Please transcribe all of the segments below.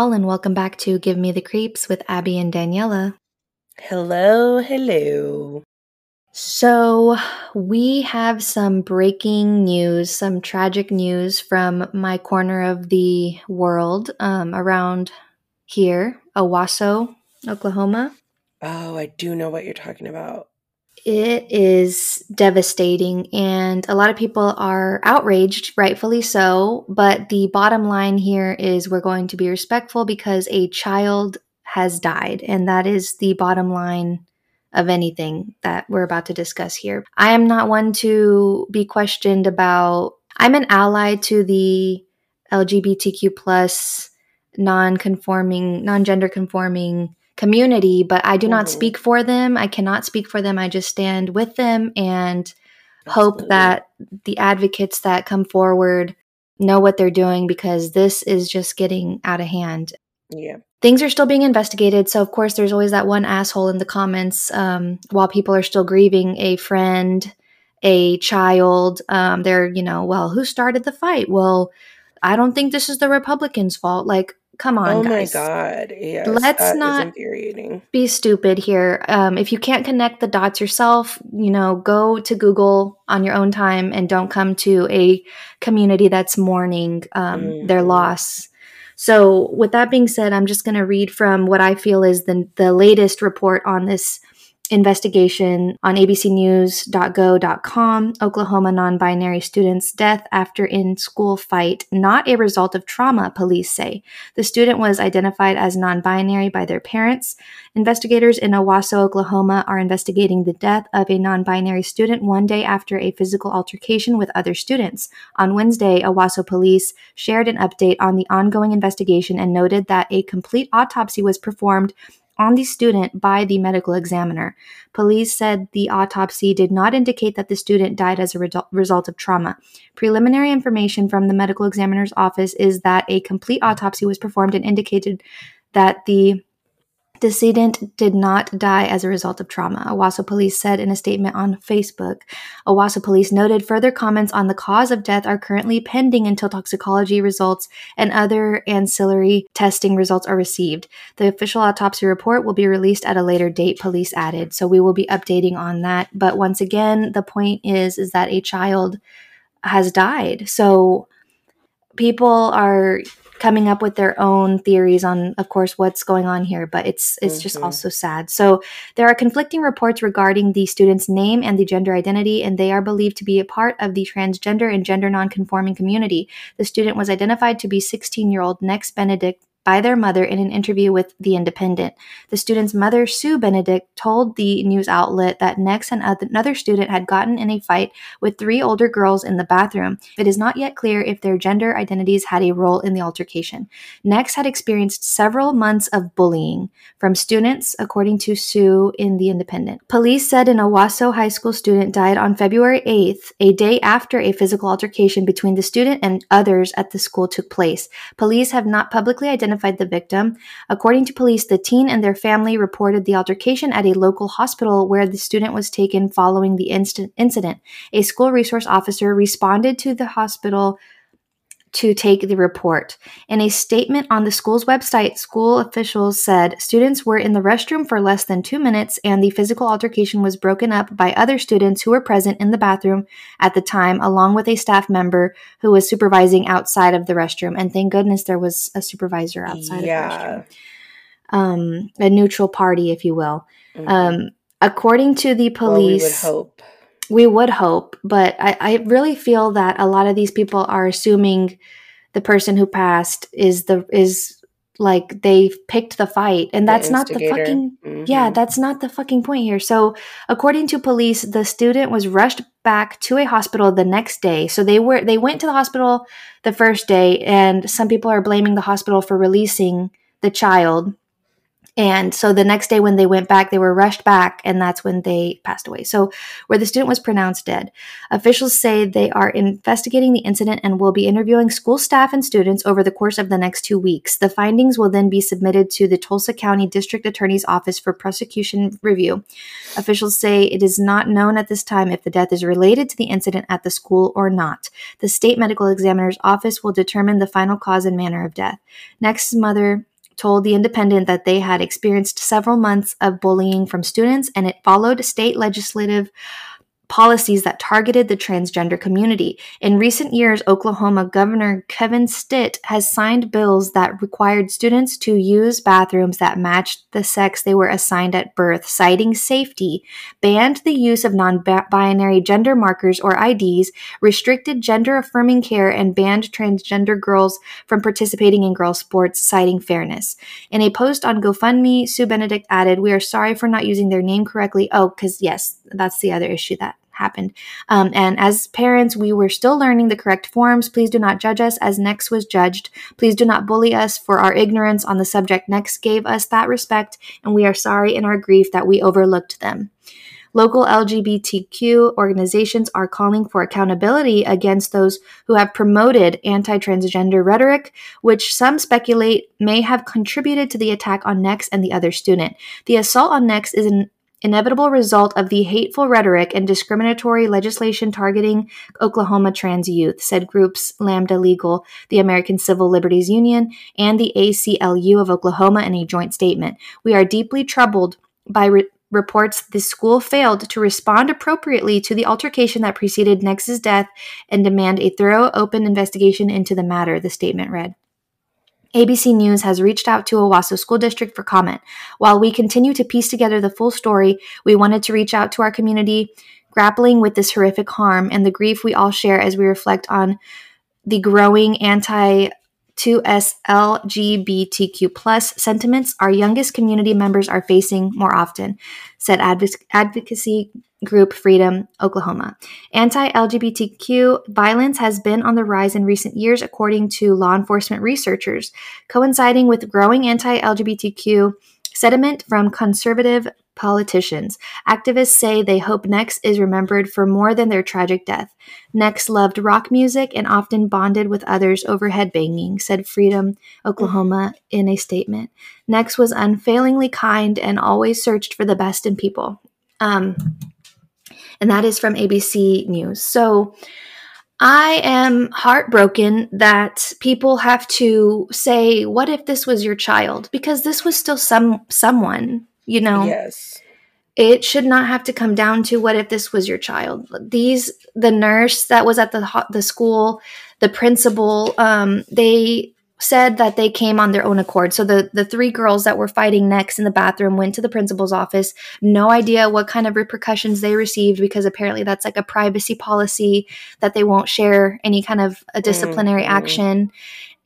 Y'all, and welcome back to Give Me the Creeps with Abi and Daniela. Hello, hello. So, we have some breaking news, some tragic news from my corner of the world um, around here, Owasso, Oklahoma. Oh, I do know what you're talking about. It is devastating, and a lot of people are outraged, rightfully so. But the bottom line here is we're going to be respectful because a child has died, and that is the bottom line of anything that we're about to discuss here. I am not one to be questioned about, I'm an ally to the LGBTQ plus non conforming, non gender conforming community, but I do not Mhm. speak for them. I cannot speak for them. I just stand with them and hope that the advocates that come forward know what they're doing because this is just getting out of hand. Yeah. Things are still being investigated. So, of course, there's always that one asshole in the comments um, while people are still grieving a friend, a child. Um, they're, you know, well, who started the fight? Well, I don't think this is the Republicans' fault. Like, come on, oh guys my god. Yes. Let's that is not- be stupid here. Um, if you can't connect the dots yourself, you know, go to Google on your own time and don't come to a community that's mourning um, their Mhm. loss. So, with that being said, I'm just going to read from what I feel is the, the latest report on this investigation on abcnews.go.com. Oklahoma non binary student's death after in school fight, not a result of trauma, police say. The student was identified as non binary by their parents. Investigators in Owasso, Oklahoma are investigating the death of a non binary student one day after a physical altercation with other students. On Wednesday, Owasso police shared an update on the ongoing investigation and noted that a complete autopsy was performed on the student by the medical examiner. Police said the autopsy did not indicate that the student died as a result of trauma. Preliminary information from the medical examiner's office is that a complete autopsy was performed and indicated that the decedent did not die as a result of trauma, Owasso police said in a statement on Facebook. Owasso police noted further comments on the cause of death are currently pending until toxicology results and other ancillary testing results are received. The official autopsy report will be released at a later date, police added. So we will be updating on that. But once again, the point is is that a child has died. So people are coming up with their own theories on of course what's going on here but it's it's just Mhm. also sad so there are conflicting reports regarding the student's name and the gender identity and they are believed to be a part of the transgender and gender nonconforming community the student was identified to be 16 year old nex benedict by their mother in an interview with The Independent. The student's mother, Sue Benedict, told the news outlet that Nex and another student had gotten in a fight with three older girls in the bathroom. It is not yet clear if their gender identities had a role in the altercation. Nex had experienced several months of bullying from students, according to Sue in The Independent. Police said an Owasso High School student died on February 8th, a day after a physical altercation between the student and others at the school took place. Police have not publicly identified the victim. According to police, the teen and their family reported the altercation at a local hospital where the student was taken following the incident. A school resource officer responded to the hospital to take the report. In a statement on the school's website, school officials said students were in the restroom for less than two minutes and the physical altercation was broken up by other students who were present in the bathroom at the time, along with a staff member who was supervising outside of the restroom. And thank goodness there was a supervisor outside of the yeah. restroom. Um, a neutral party, if you will. Mhm. Um, according to the well, we would police, hope. We would hope, but I, I really feel that a lot of these people are assuming the person who passed is the is like they picked the fight, and The that's not the fucking yeah, Mhm. that's not the fucking point here. So, according to police, the student was rushed back to a hospital the next day. So they were they went to the hospital the first day, and some people are blaming the hospital for releasing the child. And so the next day when they went back, they were rushed back, and that's when they passed away. So, where the student was pronounced dead. Officials say they are investigating the incident and will be interviewing school staff and students over the course of the next two weeks. The findings will then be submitted to the Tulsa County District Attorney's Office for prosecution review. Officials say it is not known at this time if the death is related to the incident at the school or not. The state medical examiner's office will determine the final cause and manner of death. Nex, mother told The Independent that they had experienced several months of bullying from students and it followed state legislative policies that targeted the transgender community. In recent years, Oklahoma Governor Kevin Stitt has signed bills that required students to use bathrooms that matched the sex they were assigned at birth, citing safety, banned the use of non binary gender markers or IDs, restricted gender affirming care, and banned transgender girls from participating in girls' sports, citing fairness. In a post on GoFundMe, Sue Benedict added, We are sorry for not using their name correctly. Oh, because yes, that's the other issue that happened. Um, and as parents, we were still learning the correct forms. Please do not judge us as Nex was judged. Please do not bully us for our ignorance on the subject. Nex gave us that respect, and we are sorry in our grief that we overlooked them. Local LGBTQ organizations are calling for accountability against those who have promoted anti transgender rhetoric, which some speculate may have contributed to the attack on Nex and the other student. The assault on Nex is an inevitable result of the hateful rhetoric and discriminatory legislation targeting Oklahoma trans youth, said groups Lambda Legal, the American Civil Liberties Union, and the ACLU of Oklahoma in a joint statement. We are deeply troubled by re- reports the school failed to respond appropriately to the altercation that preceded Nex's death and demand a thorough, open investigation into the matter, the statement read. ABC News has reached out to Owasso School District for comment. While we continue to piece together the full story, we wanted to reach out to our community grappling with this horrific harm and the grief we all share as we reflect on the growing anti 2S LGBTQ plus sentiments our youngest community members are facing more often, said advocacy group Freedom Oklahoma. Anti LGBTQ violence has been on the rise in recent years, according to law enforcement researchers, coinciding with growing anti LGBTQ sentiment from conservative politicians. Activists say they hope Nex is remembered for more than their tragic death. Nex loved rock music and often bonded with others over headbanging, said Freedom Oklahoma in a statement. Nex was unfailingly kind and always searched for the best in people. Um, and that is from ABC News. So I am heartbroken that people have to say, "What if this was your child?" Because this was still some someone, you know. Yes. It should not have to come down to what if this was your child. These the nurse that was at the the school, the principal, um, they said that they came on their own accord. So the the three girls that were fighting Nex in the bathroom went to the principal's office. No idea what kind of repercussions they received because apparently that's like a privacy policy that they won't share any kind of a disciplinary mm-hmm. action.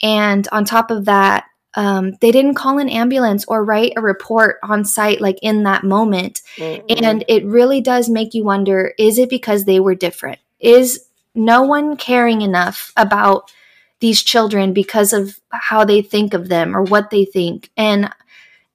And on top of that, um, they didn't call an ambulance or write a report on site like in that moment. Mm-hmm. And it really does make you wonder is it because they were different? Is no one caring enough about these children because of how they think of them or what they think. And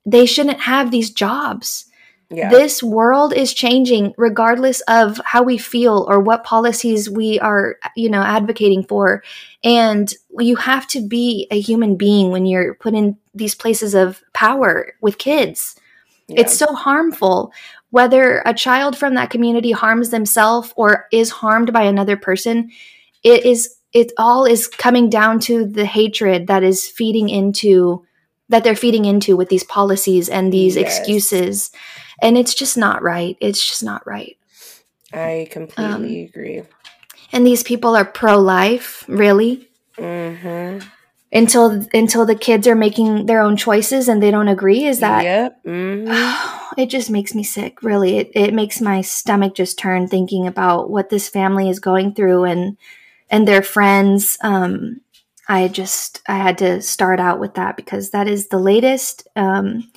they shouldn't have these jobs. Yeah. This world is changing regardless of how we feel or what policies we are, you know, advocating for. And you have to be a human being when you're put in these places of power with kids. Yeah. It's so harmful. Whether a child from that community harms themselves or is harmed by another person, it is it all is coming down to the hatred that is feeding into that they're feeding into with these policies and these yes. excuses and it's just not right it's just not right i completely um, agree and these people are pro-life really mm-hmm. until until the kids are making their own choices and they don't agree is that yep mm-hmm. it just makes me sick really it, it makes my stomach just turn thinking about what this family is going through and and their friends. Um, I just I had to start out with that because that is the latest um,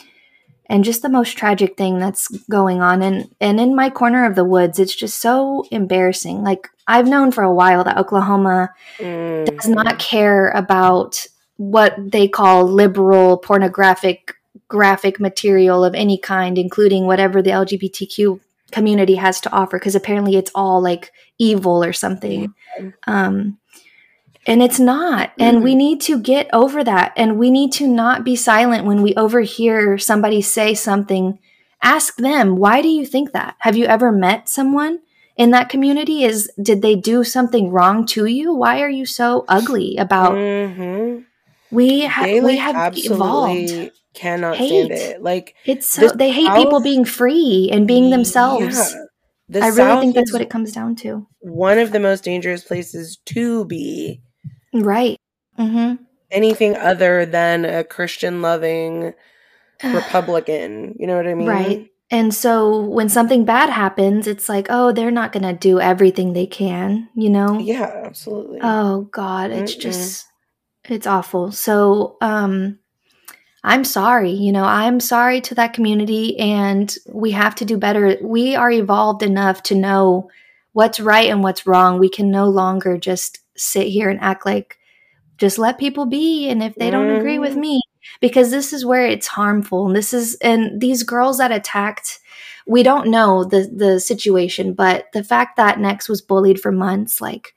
and just the most tragic thing that's going on. And and in my corner of the woods, it's just so embarrassing. Like I've known for a while that Oklahoma mm. does not care about what they call liberal pornographic graphic material of any kind, including whatever the LGBTQ community has to offer, because apparently it's all like evil or something. Um, and it's not. And we need to get over that. And we need to not be silent when we overhear somebody say something. Ask them, why do you think that? Have you ever met someone in that community? Is did they do something wrong to you? Why are you so ugly about Mhm. we ha- They we have evolved. cannot stand Hate. it. Like It's so the they hate people being free and being themselves. yeah, I really South think that's what it comes down to. one of the most dangerous places to be Right. Mm-hmm. anything other than a Christian loving Republican. You know what I mean? Right. And so when something bad happens, it's like, oh, they're not going to do everything they can, you know? Yeah, absolutely. Oh god, it's Mm-mm. just it's awful. So, um I'm sorry, you know, I'm sorry to that community and we have to do better. We are evolved enough to know what's right and what's wrong. We can no longer just sit here and act like just let people be and if they don't agree with Mhm. me because this is where it's harmful and this is and these girls that attacked we don't know the the situation but the fact that nex was bullied for months like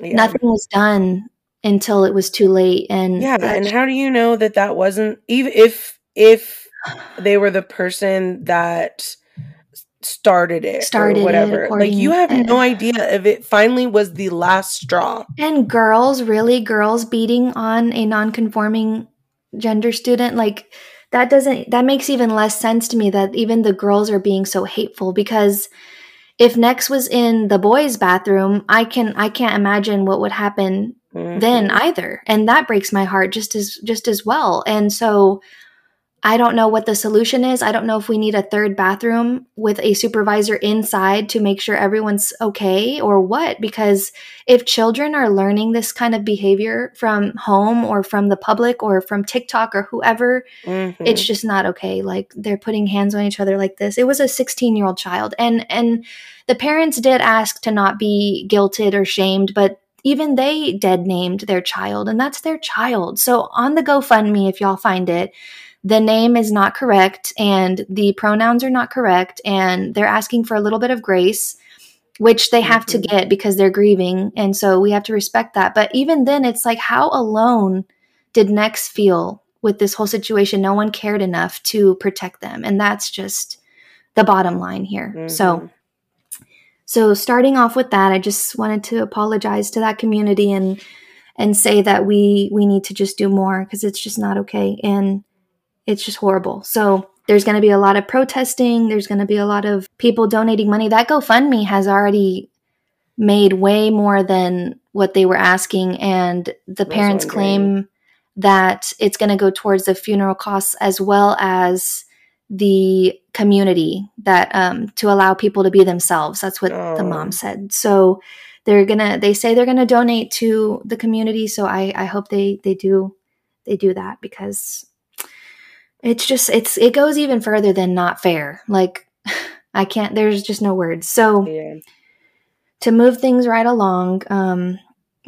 yeah. nothing was done until it was too late and Yeah, and how do you know that that wasn't even if if they were the person that started it Started or it, whatever? Like you have no idea if it finally was the last straw. and girls really girls beating on a non-conforming gender student like that doesn't that makes even less sense to me that even the girls are being so hateful because if nex was in the boys bathroom i can i can't imagine what would happen then Mhm. either and that breaks my heart just as just as well and so i don't know what the solution is. I don't know if we need a third bathroom with a supervisor inside to make sure everyone's okay or what because if children are learning this kind of behavior from home or from the public or from tiktok or whoever Mhm. it's just not okay. Like they're putting hands on each other like this. It was a 16 year old child and and the parents did ask to not be guilted or shamed but even they dead named their child and that's their child. So on the gofundme if y'all find it the name is not correct and the pronouns are not correct and they're asking for a little bit of grace which they have to Mhm. get because they're grieving. And so we have to respect that. But even then it's like how alone did nex feel with this whole situation? No one cared enough to protect them. And that's just the bottom line here. So Mhm. so starting off with that i just wanted to apologize to that community and and say that we we need to just do more because it's just not okay. And it's just horrible. So there's going to be a lot of protesting. There's going to be a lot of people donating money. That gofundme has already made way more than what they were asking and the was parents claim that it's going to go towards the funeral costs as well as the community that um, to allow people to be themselves. That's what the Oh. mom said. So they're gonna they say they're gonna donate to the community. So i i hope they they do they do that because it's just it's it goes even further than not fair like i can't there's just no words so Yeah. to move things right along um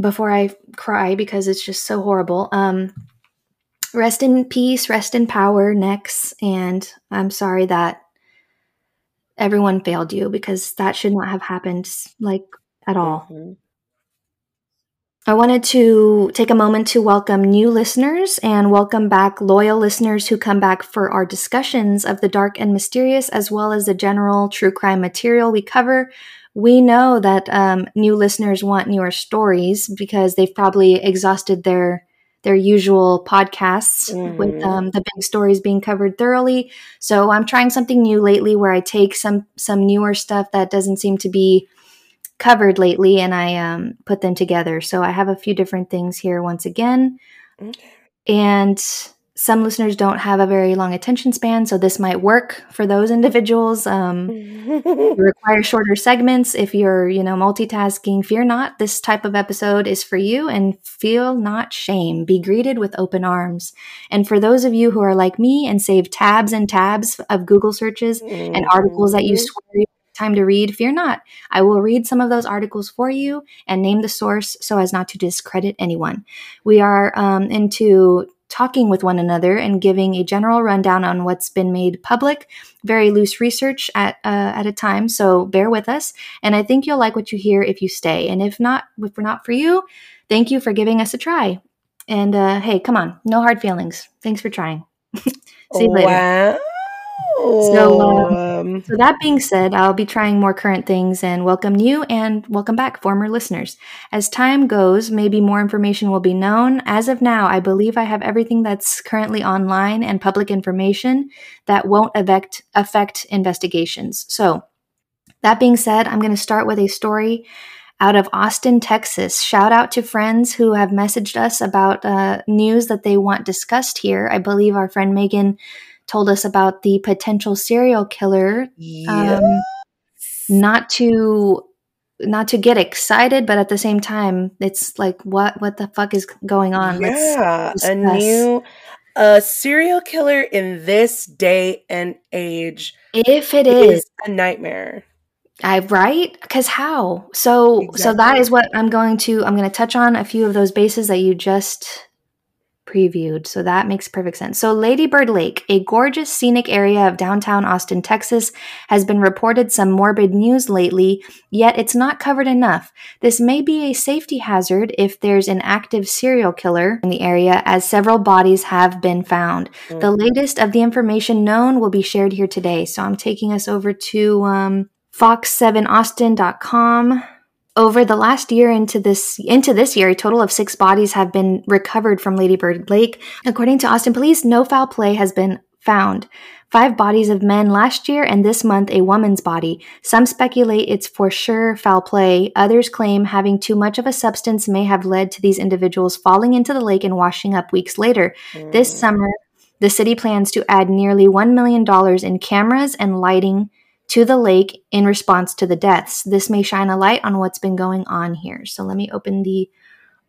before i cry because it's just so horrible um rest in peace rest in power nex and i'm sorry that everyone failed you because that should not have happened like at all Mhm. I wanted to take a moment to welcome new listeners and welcome back loyal listeners who come back for our discussions of the dark and mysterious, as well as the general true crime material we cover. We know that um, new listeners want newer stories because they've probably exhausted their their usual podcasts with Mhm. um, the big stories being covered thoroughly. So I'm trying something new lately where I take some some newer stuff that doesn't seem to be covered lately and I um, put them together. So I have a few different things here once again. Okay. And some listeners don't have a very long attention span, so this might work for those individuals. Um, you require shorter segments if you're, you know, multitasking. Fear not, this type of episode is for you and feel not shame. Be greeted with open arms. And for those of you who are like me and save tabs and tabs of Google searches and articles that you Mhm. swear you time to read, fear not. I will read some of those articles for you and name the source so as not to discredit anyone. We are um, into talking with one another and giving a general rundown on what's been made public. Very loose research at uh, at a time, so bear with us. And I think you'll like what you hear if you stay. And if not, if we're not for you, thank you for giving us a try. And uh, hey, come on, no hard feelings. Thanks for trying. See you later. Wow. So, um, so that being said, I'll be trying more current things and welcome new and welcome back former listeners. As time goes, maybe more information will be known. As of now, I believe I have everything that's currently online and public information that won't affect affect investigations. So, that being said, I'm going to start with a story out of Austin, Texas. Shout out to friends who have messaged us about uh, news that they want discussed here. I believe our friend Megan told us about the potential serial killer. yes. Um, not to not to get excited, but at the same time, it's like what what the fuck is going on? Yeah, a new a serial killer in this day and age If it is is, a nightmare. I right? Because how? So so that is what I'm going to I'm going to touch on a few of those bases that you just previewed. So that makes perfect sense. So Lady Bird Lake, a gorgeous scenic area of downtown Austin, Texas, has been reported some morbid news lately, yet it's not covered enough. This may be a safety hazard if there's an active serial killer in the area as several bodies have been found. The Mhm. latest of the information known will be shared here today. So I'm taking us over to um, fox7austin.com. Over the last year into this into this year, a total of six bodies have been recovered from Lady Bird Lake. According to Austin police, no foul play has been found. Five bodies of men last year, and this month a woman's body. Some speculate it's for sure foul play. Others claim having too much of a substance may have led to these individuals falling into the lake and washing up weeks later. This Mm. summer, the city plans to add nearly $1 million in cameras and lighting to the lake in response to the deaths. This may shine a light on what's been going on here. So let me open the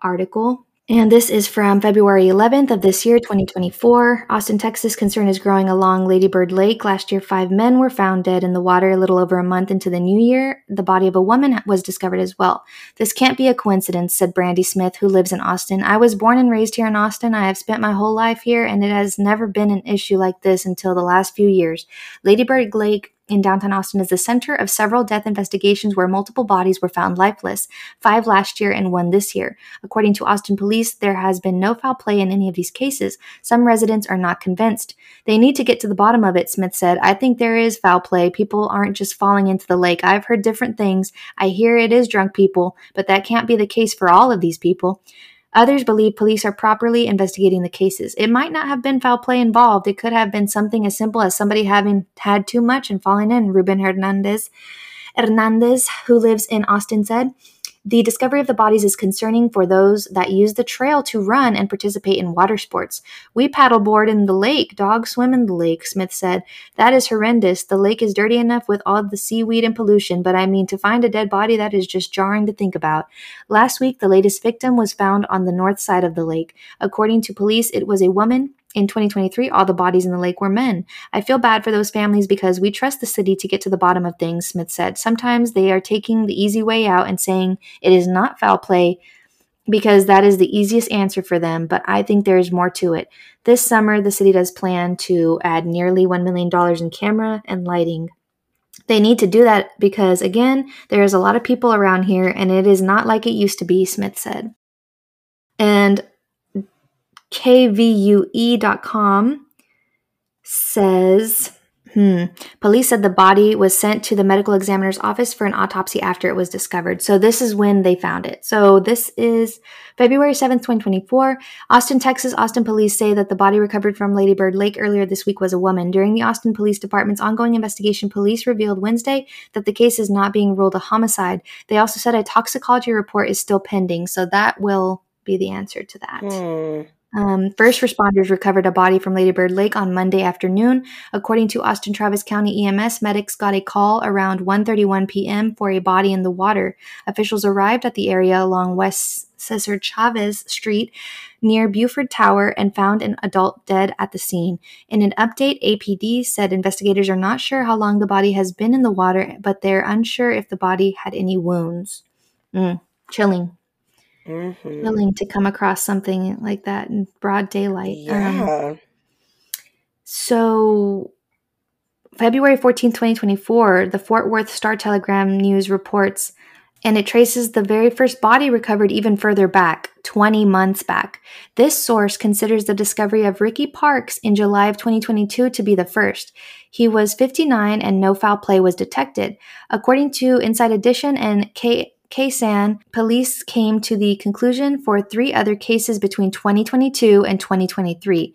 article. And this is from February 11th of this year, 2024. Austin, Texas concern is growing along Lady Bird Lake. Last year, five men were found dead in the water a little over a month into the new year. The body of a woman was discovered as well. This can't be a coincidence, said Brandy Smith, who lives in Austin. I was born and raised here in Austin. I have spent my whole life here, and it has never been an issue like this until the last few years. Lady Bird Lake in downtown Austin is the center of several death investigations where multiple bodies were found lifeless, five last year and one this year. According to Austin police, there has been no foul play in any of these cases. Some residents are not convinced. They need to get to the bottom of it, Smith said. I think there is foul play. People aren't just falling into the lake. I've heard different things. I hear it is drunk people, but that can't be the case for all of these people. Others believe police are properly investigating the cases. It might not have been foul play involved. It could have been something as simple as somebody having had too much and falling in. Ruben Hernandez, Hernandez, who lives in Austin, said. The discovery of the bodies is concerning for those that use the trail to run and participate in water sports. We paddleboard in the lake, dogs swim in the lake, Smith said. That is horrendous. The lake is dirty enough with all the seaweed and pollution, but I mean, to find a dead body, that is just jarring to think about. Last week, the latest victim was found on the north side of the lake. According to police, it was a woman. In 2023, all the bodies in the lake were men. I feel bad for those families because we trust the city to get to the bottom of things, Smith said. Sometimes they are taking the easy way out and saying it is not foul play because that is the easiest answer for them, but I think there is more to it. This summer, the city does plan to add nearly $1 million in camera and lighting. They need to do that because, again, there's a lot of people around here and it is not like it used to be, Smith said. And kvue.com says hmm, police said the body was sent to the medical examiner's office for an autopsy after it was discovered. So this is when they found it. So this is February 7th, 2024. Austin, Texas. Austin police say that the body recovered from Lady Bird Lake earlier this week was a woman. During the Austin Police Department's ongoing investigation, police revealed Wednesday that the case is not being ruled a homicide. They also said a toxicology report is still pending. So that will be the answer to that. Hmm. Um, first responders recovered a body from Lady Bird Lake on Monday afternoon. According to Austin Travis County EMS, medics got a call around 1:31 p.m. for a body in the water. Officials arrived at the area along West Cesar Chavez Street near Buford Tower and found an adult dead at the scene. In an update, APD said investigators are not sure how long the body has been in the water, but they're unsure if the body had any wounds. Mm, chilling. Mhm. willing to come across something like that in broad daylight. Um, Yeah. so, February 14, 2024, the Fort Worth Star Telegram News reports, and it traces the very first body recovered even further back, 20 months back. This source considers the discovery of Ricky Parks in July of 2022 to be the first. He was 59 and no foul play was detected. According to Inside Edition and K. KXAN, police came to the conclusion for three other cases between 2022 and 2023.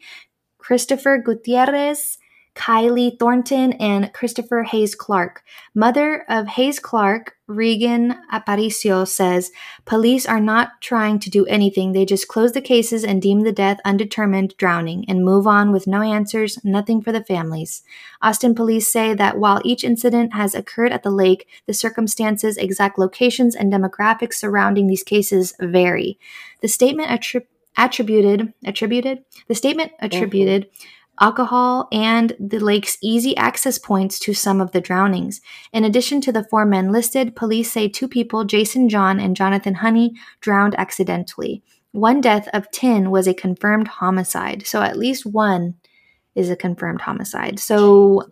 Christopher Gutierrez, Kylie Thornton, and Christopher Hayes Clark. Mother of Hayes Clark, Regan Aparicio, says police are not trying to do anything. They just close the cases and deem the death undetermined drowning and move on with no answers, nothing for the families. Austin police say that while each incident has occurred at the lake, the circumstances, exact locations, and demographics surrounding these cases vary. The statement attributed attributed attributed the statement attributed alcohol and the lake's easy access points to some of the drownings. In addition to the four men listed, police say two people, Jason John and Jonathan Honey, drowned accidentally. One death of 10 was a confirmed homicide. So at least one is a confirmed homicide. So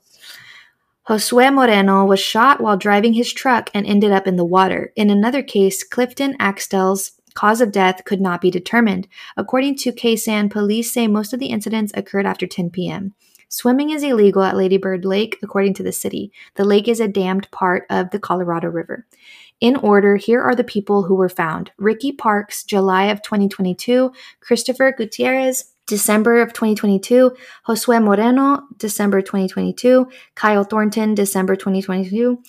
Josue Moreno was shot while driving his truck and ended up in the water. In another case, Clifton Axtell's cause of death could not be determined. According to KXAN, police say most of the incidents occurred after 10 p.m. Swimming is illegal at Lady Bird Lake, according to the city. The lake is a dammed part of the Colorado River. In order, here are the people who were found Ricky Parks, July of 2022, Christopher Gutierrez, December of 2022, Josue Moreno, December 2022, Kyle Thornton, December 2022,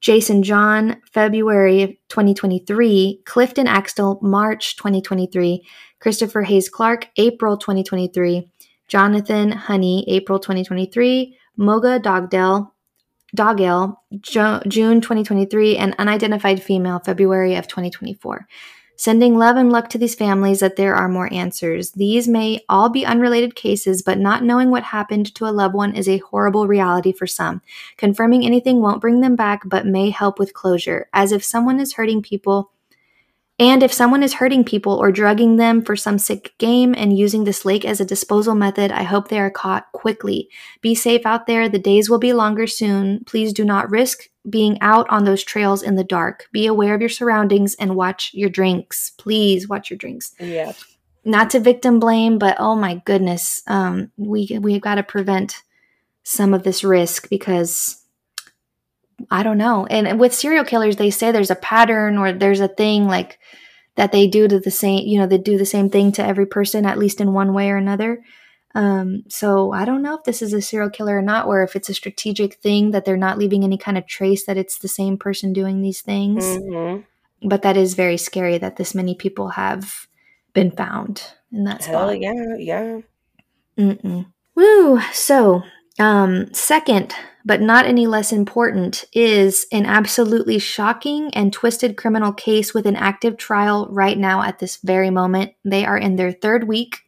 Jason John, February 2023, Clifton Axtell, March 2023, Christopher Hayes Clark, April 2023, Jonathan Honey, April 2023, Moga Dogdale, Dogale, jo- June 2023, and unidentified female, February of 2024. Sending love and luck to these families that there are more answers. These may all be unrelated cases, but not knowing what happened to a loved one is a horrible reality for some. Confirming anything won't bring them back, but may help with closure. As if someone is hurting people, and if someone is hurting people or drugging them for some sick game and using this lake as a disposal method, I hope they are caught quickly. Be safe out there. The days will be longer soon. Please do not risk being out on those trails in the dark. Be aware of your surroundings and watch your drinks. Please watch your drinks. Yeah. Not to victim blame, but oh my goodness, um, we we've got to prevent some of this risk because I don't know. And with serial killers, they say there's a pattern or there's a thing like that they do to the same, you know, they do the same thing to every person, at least in one way or another. Um, so I don't know if this is a serial killer or not, or if it's a strategic thing that they're not leaving any kind of trace that it's the same person doing these things. Mhm. But that is very scary that this many people have been found in that Hell spot. yeah, yeah. Mm-mm. Woo! So, um, second, but not any less important, is an absolutely shocking and twisted criminal case with an active trial right now at this very moment. They are in their third week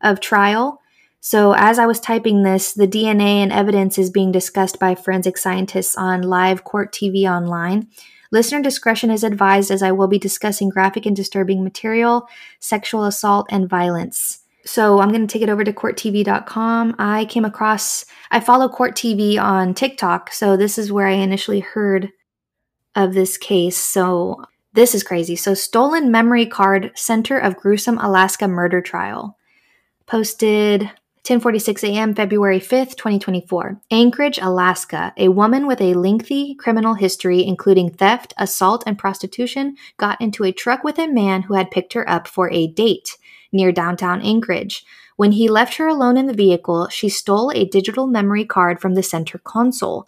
of trial. So, as I was typing this, the DNA and evidence is being discussed by forensic scientists on live court TV online. Listener discretion is advised as I will be discussing graphic and disturbing material, sexual assault, and violence. So I'm going to take it over to courttv.com. I came across, I follow Court TV on TikTok. So this is where I initially heard of this case. So this is crazy. So, Stolen Memory Card Center of Gruesome Alaska Murder Trial. Posted 10:46 a.m. February 5th, 2024. Anchorage, Alaska. A woman with a lengthy criminal history including theft, assault, and prostitution got into a truck with a man who had picked her up for a date near downtown Anchorage. When he left her alone in the vehicle, she stole a digital memory card from the center console.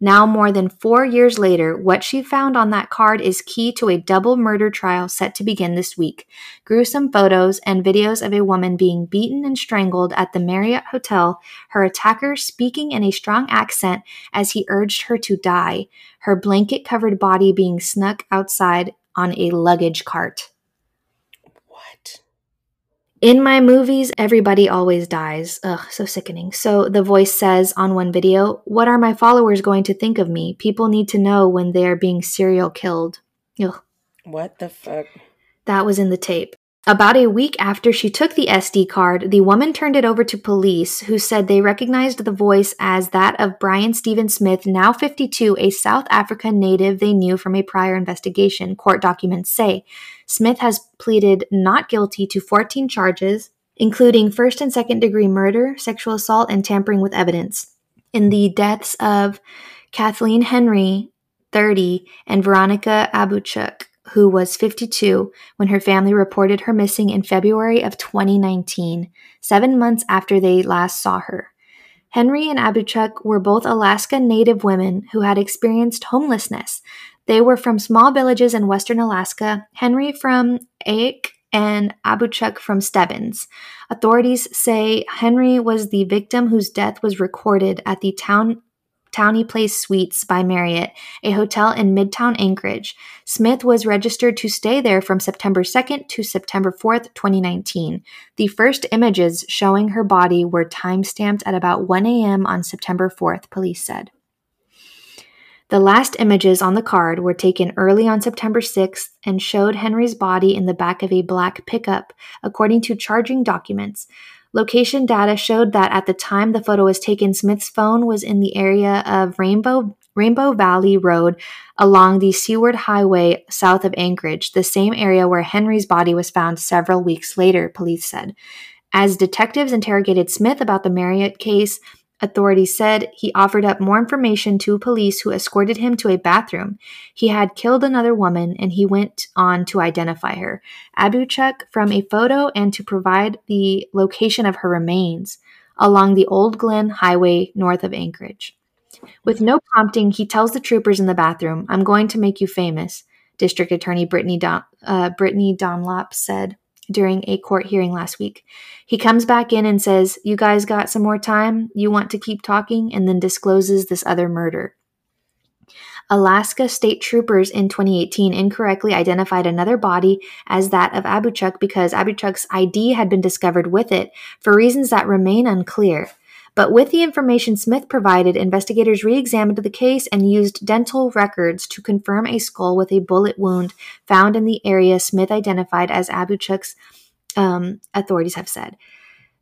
Now, more than four years later, what she found on that card is key to a double murder trial set to begin this week. Gruesome photos and videos of a woman being beaten and strangled at the Marriott Hotel, her attacker speaking in a strong accent as he urged her to die, her blanket covered body being snuck outside on a luggage cart. In my movies, everybody always dies. Ugh, so sickening. So the voice says on one video, What are my followers going to think of me? People need to know when they are being serial killed. Ugh. What the fuck? That was in the tape. About a week after she took the SD card, the woman turned it over to police, who said they recognized the voice as that of Brian Steven Smith, now 52, a South African native they knew from a prior investigation, court documents say. Smith has pleaded not guilty to 14 charges, including first and second degree murder, sexual assault, and tampering with evidence. In the deaths of Kathleen Henry, 30, and Veronica Abouchuk, who was 52 when her family reported her missing in February of 2019, seven months after they last saw her. Henry and Abouchuk were both Alaska Native women who had experienced homelessness. They were from small villages in western Alaska, Henry from Eek and Abouchuk from Stebbins. Authorities say Henry was the victim whose death was recorded at the town TownePlace Suites by Marriott, a hotel in Midtown Anchorage. Smith was registered to stay there from September 2nd to September 4th, 2019. The first images showing her body were time stamped at about 1 a.m. on September 4th, police said. The last images on the card were taken early on September 6th and showed Henry's body in the back of a black pickup, according to charging documents. Location data showed that at the time the photo was taken, Smith's phone was in the area of Rainbow Rainbow Valley Road along the Seward Highway south of Anchorage, the same area where Henry's body was found several weeks later, police said. As detectives interrogated Smith about the Marriott case, Authorities said he offered up more information to police who escorted him to a bathroom. He had killed another woman and he went on to identify her, Abouchuk, from a photo and to provide the location of her remains along the Old Glen Highway north of Anchorage. With no prompting, he tells the troopers in the bathroom, I'm going to make you famous, District Attorney Brittany, Don- uh, Brittany Dunlop said during a court hearing last week. He comes back in and says, You guys got some more time? You want to keep talking? And then discloses this other murder. Alaska state troopers in 2018 incorrectly identified another body as that of Abouchuk because Abouchuk's ID had been discovered with it for reasons that remain unclear. But with the information Smith provided, investigators re examined the case and used dental records to confirm a skull with a bullet wound found in the area Smith identified as Abouchuk's, um, authorities have said.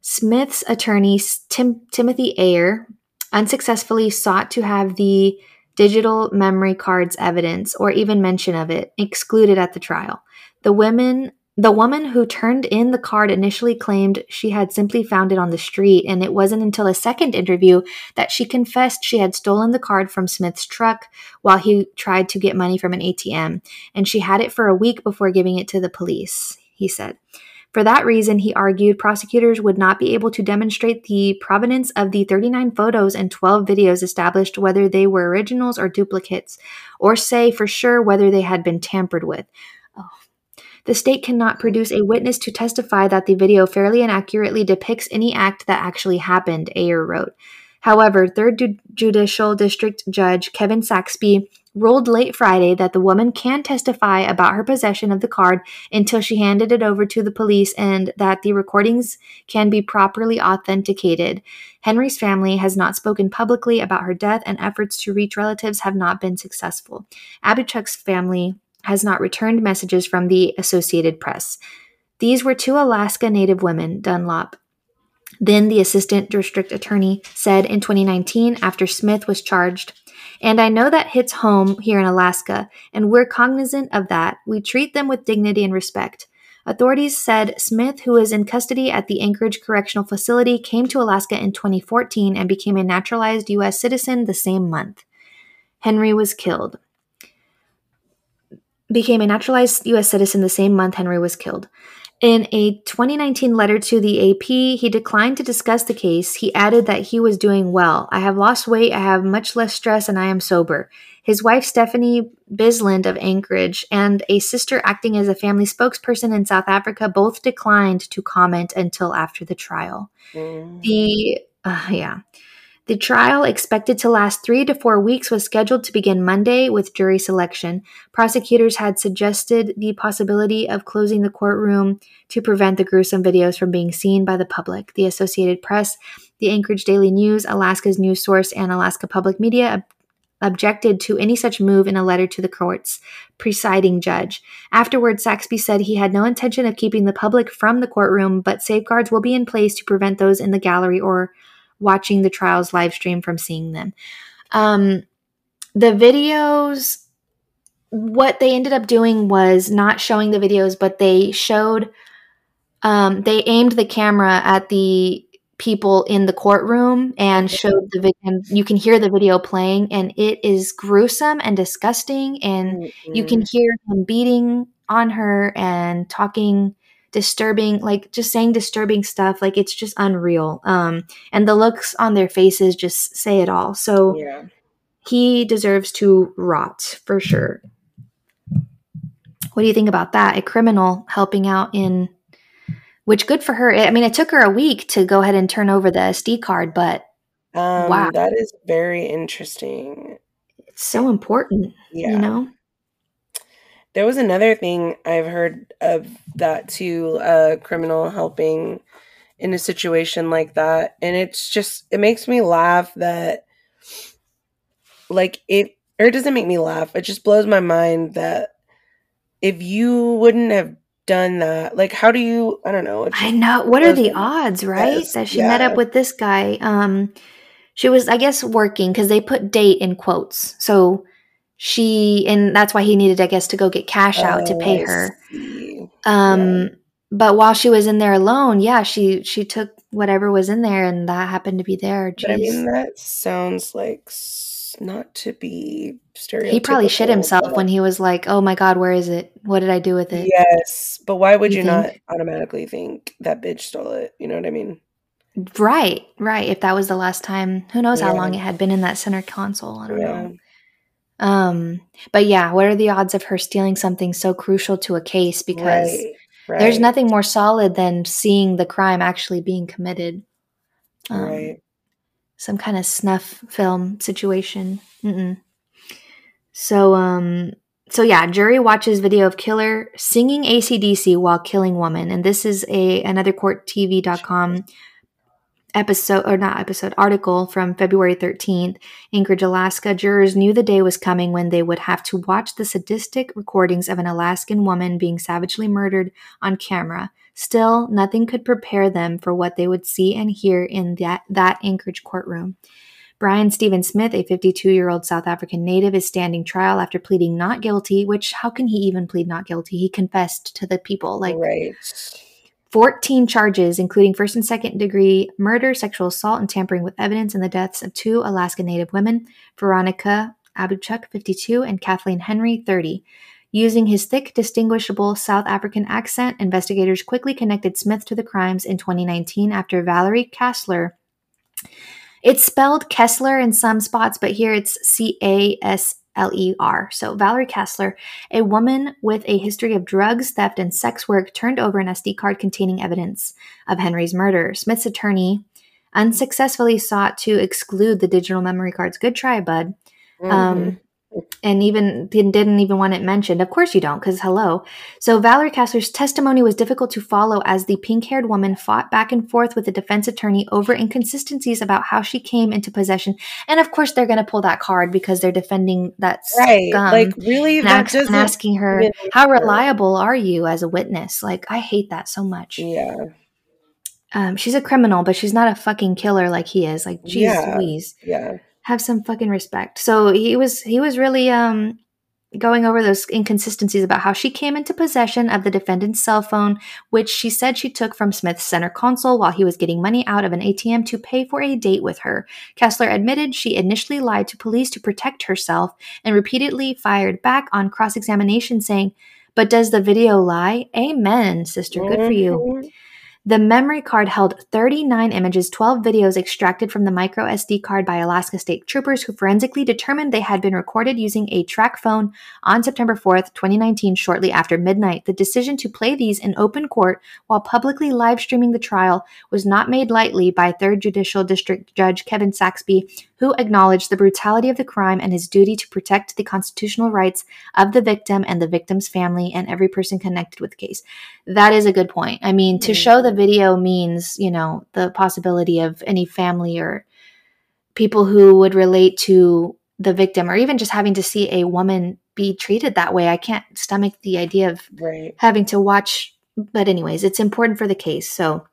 Smith's attorney, Tim- Timothy Ayer, unsuccessfully sought to have the digital memory cards evidence or even mention of it excluded at the trial. The women the woman who turned in the card initially claimed she had simply found it on the street, and it wasn't until a second interview that she confessed she had stolen the card from Smith's truck while he tried to get money from an ATM, and she had it for a week before giving it to the police, he said. For that reason, he argued prosecutors would not be able to demonstrate the provenance of the 39 photos and 12 videos established whether they were originals or duplicates, or say for sure whether they had been tampered with. The state cannot produce a witness to testify that the video fairly and accurately depicts any act that actually happened, Ayer wrote. However, 3rd Judicial District Judge Kevin Saxby ruled late Friday that the woman can testify about her possession of the card until she handed it over to the police and that the recordings can be properly authenticated. Henry's family has not spoken publicly about her death, and efforts to reach relatives have not been successful. Abouchuk's family has not returned messages from the Associated Press. These were two Alaska Native women, Dunlop. Then the assistant district attorney said in 2019 after Smith was charged, and I know that hits home here in Alaska, and we're cognizant of that. We treat them with dignity and respect. Authorities said Smith, who is in custody at the Anchorage Correctional Facility, came to Alaska in 2014 and became a naturalized U.S. citizen the same month. Henry was killed became a naturalized U.S. citizen the same month Henry was killed. In a 2019 letter to the AP, he declined to discuss the case. He added that he was doing well. I have lost weight, I have much less stress, and I am sober. His wife, Stephanie Bisland of Anchorage, and a sister acting as a family spokesperson in South Africa both declined to comment until after the trial. Mm. The, uh, yeah. The trial, expected to last three to four weeks, was scheduled to begin Monday with jury selection. Prosecutors had suggested the possibility of closing the courtroom to prevent the gruesome videos from being seen by the public. The Associated Press, the Anchorage Daily News, Alaska's News Source, and Alaska Public Media objected to any such move in a letter to the court's presiding judge. Afterwards, Saxby said he had no intention of keeping the public from the courtroom, but safeguards will be in place to prevent those in the gallery or watching the trials live stream from seeing them. Um, the videos, what they ended up doing was not showing the videos, but they showed, um, they aimed the camera at the people in the courtroom and showed the video. and You can hear the video playing, and it is gruesome and disgusting. And mm-hmm. you can hear him beating on her and talking disturbing, like just saying disturbing stuff. Like it's just unreal. Um, and the looks on their faces just say it all. So yeah. he deserves to rot for sure. What do you think about that? A criminal helping out in which good for her. I mean, it took her a week to go ahead and turn over the SD card, but um, wow, that is very interesting. It's so important, yeah. you know. There was another thing I've heard of that too, a criminal helping in a situation like that, and it's just it makes me laugh that like it or it doesn't make me laugh. It just blows my mind that if you wouldn't have done that? Like, how do you? I don't know. I know. What are the odds, right? Yes, that she yeah. met up with this guy. Um, she was, I guess, working because they put date in quotes. So she, and that's why he needed, I guess, to go get cash out oh, to pay I her. See. Um, yeah. but while she was in there alone, yeah, she she took whatever was in there, and that happened to be there. Jeez. I mean, that sounds like not to be stereotypical. He probably shit himself when he was like, "Oh my god, where is it? What did I do with it?" Yes, but why would you, you not automatically think that bitch stole it? You know what I mean? Right, right. If that was the last time, who knows yeah. how long it had been in that center console? I don't yeah. know. Um, but yeah, what are the odds of her stealing something so crucial to a case? Because right, right. there's nothing more solid than seeing the crime actually being committed. Um, right some kind of snuff film situation. Mm-mm. So, um, so yeah, jury watches video of killer singing ACDC while killing woman, and this is a another courttv.com episode or not episode article from February 13th, Anchorage, Alaska. Jurors knew the day was coming when they would have to watch the sadistic recordings of an Alaskan woman being savagely murdered on camera. Still, nothing could prepare them for what they would see and hear in that, that Anchorage courtroom. Brian Steven Smith, a 52 year old South African native, is standing trial after pleading not guilty, which, how can he even plead not guilty? He confessed to the people. Like, right. 14 charges, including first and second degree murder, sexual assault, and tampering with evidence in the deaths of two Alaska Native women, Veronica Abouchuk, 52, and Kathleen Henry, 30. Using his thick, distinguishable South African accent, investigators quickly connected Smith to the crimes in 2019 after Valerie Kessler. It's spelled Kessler in some spots, but here it's C A S L E R. So, Valerie Kessler, a woman with a history of drugs, theft, and sex work, turned over an SD card containing evidence of Henry's murder. Smith's attorney unsuccessfully sought to exclude the digital memory cards. Good try, bud. Mm-hmm. Um, and even didn't even want it mentioned. Of course you don't, because hello. So Valerie Kessler's testimony was difficult to follow as the pink-haired woman fought back and forth with the defense attorney over inconsistencies about how she came into possession. And of course they're going to pull that card because they're defending that right. Scum like really, and, ask, and asking her, "How reliable are you as a witness?" Like I hate that so much. Yeah. Um, she's a criminal, but she's not a fucking killer like he is. Like, jeez yeah. Louise. Yeah have some fucking respect. So he was he was really um going over those inconsistencies about how she came into possession of the defendant's cell phone, which she said she took from Smith's center console while he was getting money out of an ATM to pay for a date with her. Kessler admitted she initially lied to police to protect herself and repeatedly fired back on cross examination, saying, But does the video lie? Amen, sister. Good for you. The memory card held 39 images, 12 videos extracted from the micro SD card by Alaska State Troopers who forensically determined they had been recorded using a TracFone on September 4th, 2019, shortly after midnight. The decision to play these in open court while publicly live streaming the trial was not made lightly by 3rd Judicial District Judge Kevin Saxby, who acknowledged the brutality of the crime and his duty to protect the constitutional rights of the victim and the victim's family and every person connected with the case. That is a good point. I mean, to show the video means, you know, the possibility of any family or people who would relate to the victim or even just having to see a woman be treated that way. I can't stomach the idea of Right. having to watch. But, anyways, it's important for the case. So,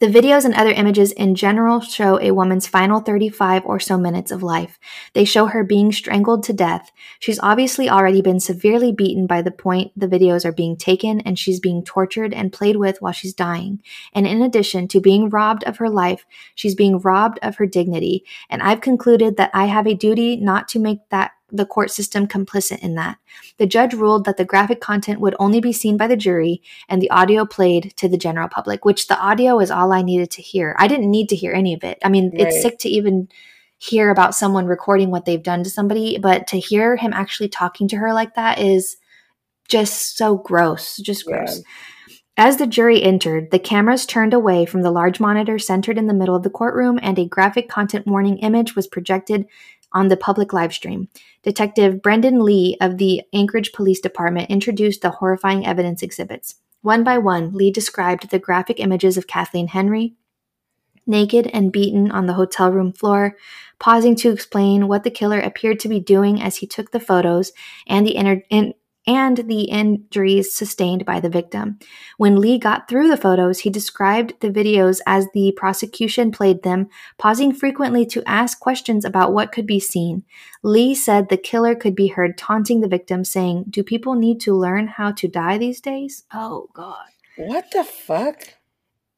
the videos and other images in general show a woman's final 35 or so minutes of life. They show her being strangled to death. She's obviously already been severely beaten by the point the videos are being taken, and she's being tortured and played with while she's dying. And in addition to being robbed of her life, she's being robbed of her dignity. And I've concluded that I have a duty not to make that the court system complicit in that. The judge ruled that the graphic content would only be seen by the jury and the audio played to the general public, which the audio is all I needed to hear. I didn't need to hear any of it. I mean, Right. it's sick to even hear about someone recording what they've done to somebody, but to hear him actually talking to her like that is just so gross, just Yeah. gross. As the jury entered, the cameras turned away from the large monitor centered in the middle of the courtroom, and a graphic content warning image was projected on the public live stream. Detective Brendan Lee of the Anchorage Police Department introduced the horrifying evidence exhibits. One by one, Lee described the graphic images of Kathleen Henry, naked and beaten on the hotel room floor, pausing to explain what the killer appeared to be doing as he took the photos and the inner in, and the injuries sustained by the victim. When Lee got through the photos, he described the videos as the prosecution played them, pausing frequently to ask questions about what could be seen. Lee said the killer could be heard taunting the victim, saying, Do people need to learn how to die these days? Oh, God. What the fuck?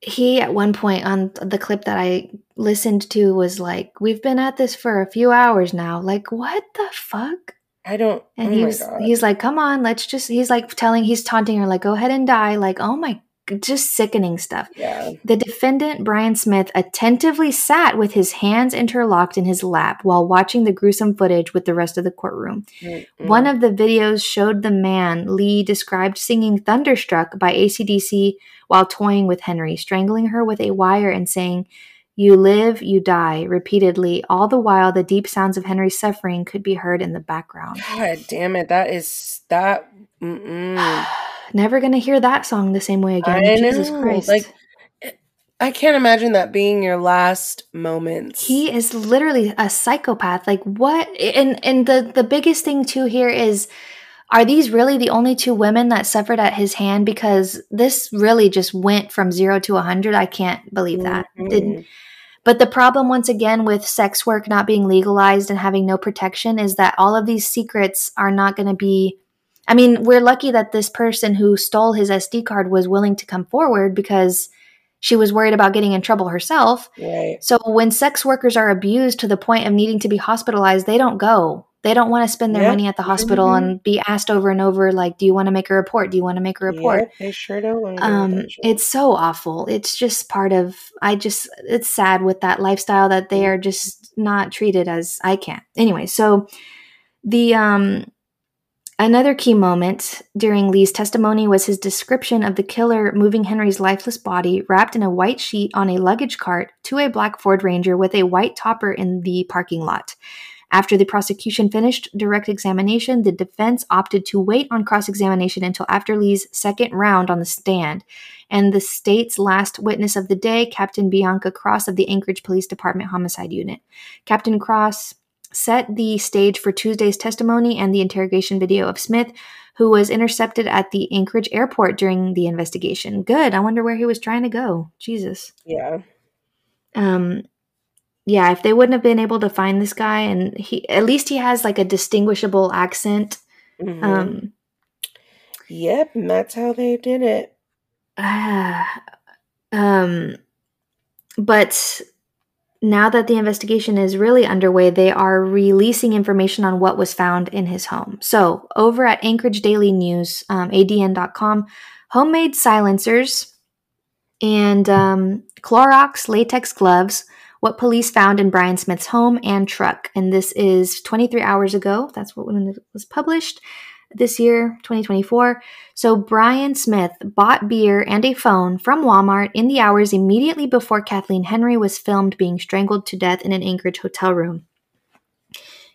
He, at one point on the clip that I listened to, was like, We've been at this for a few hours now. Like, what the fuck? I don't. And oh he my was, God. he's like, come on, let's just, he's like telling, he's taunting her, like, go ahead and die. Like, oh my, just sickening stuff. yeah. The defendant, Brian Smith, attentively sat with his hands interlocked in his lap while watching the gruesome footage with the rest of the courtroom. Mm-mm. One of the videos showed the man Lee described singing Thunderstruck by ACDC while toying with Henry, strangling her with a wire and saying, You live, you die, repeatedly, all the while the deep sounds of Henry's suffering could be heard in the background. God damn it! That is that. Mm-mm. Never gonna hear that song the same way again. I Jesus know. Christ. Like, I can't imagine that being your last moments. he is literally a psychopath. Like what and and the the biggest thing too here is are these really the only two women that suffered at his hand? Because this really just went from zero to a hundred. I can't believe that. Didn't Mhm. But the problem, once again, with sex work not being legalized and having no protection is that all of these secrets are not going to be. I mean, we're lucky that this person who stole his SD card was willing to come forward because she was worried about getting in trouble herself. Right. So when sex workers are abused to the point of needing to be hospitalized, they don't go. They don't want to spend their Yep. money at the hospital Mhm. and be asked over and over, like, do you want to make a report? Do you want to make a report? Yep, they sure don't want to um it's so awful it's just part of i just it's sad with that lifestyle that they are just not treated as i can't. anyway so the um another key moment during lee's testimony was his description of the killer moving henry's lifeless body wrapped in a white sheet on a luggage cart to a black ford ranger with a white topper in the parking lot after the prosecution finished direct examination, the defense opted to wait on cross examination until after Lee's second round on the stand. And the state's last witness of the day, Captain Bianca Cross of the Anchorage Police Department Homicide Unit. Captain Cross set the stage for Tuesday's testimony and the interrogation video of Smith, who was intercepted at the Anchorage airport during the investigation. Good. I wonder where he was trying to go. Jesus Yeah. um yeah if they wouldn't have been able to find this guy and he at least he has like a distinguishable accent Mhm. um yep, and that's how they did it. ah, um but now that the investigation is really underway they are releasing information on what was found in his home so over at anchorage daily news um, adn.com homemade silencers and um, Clorox latex gloves, what police found in Brian Smith's home and truck. And this is 23 hours ago. That's what when it was published this year, 2024. So Brian Smith bought beer and a phone from Walmart in the hours immediately before Kathleen Henry was filmed being strangled to death in an Anchorage hotel room.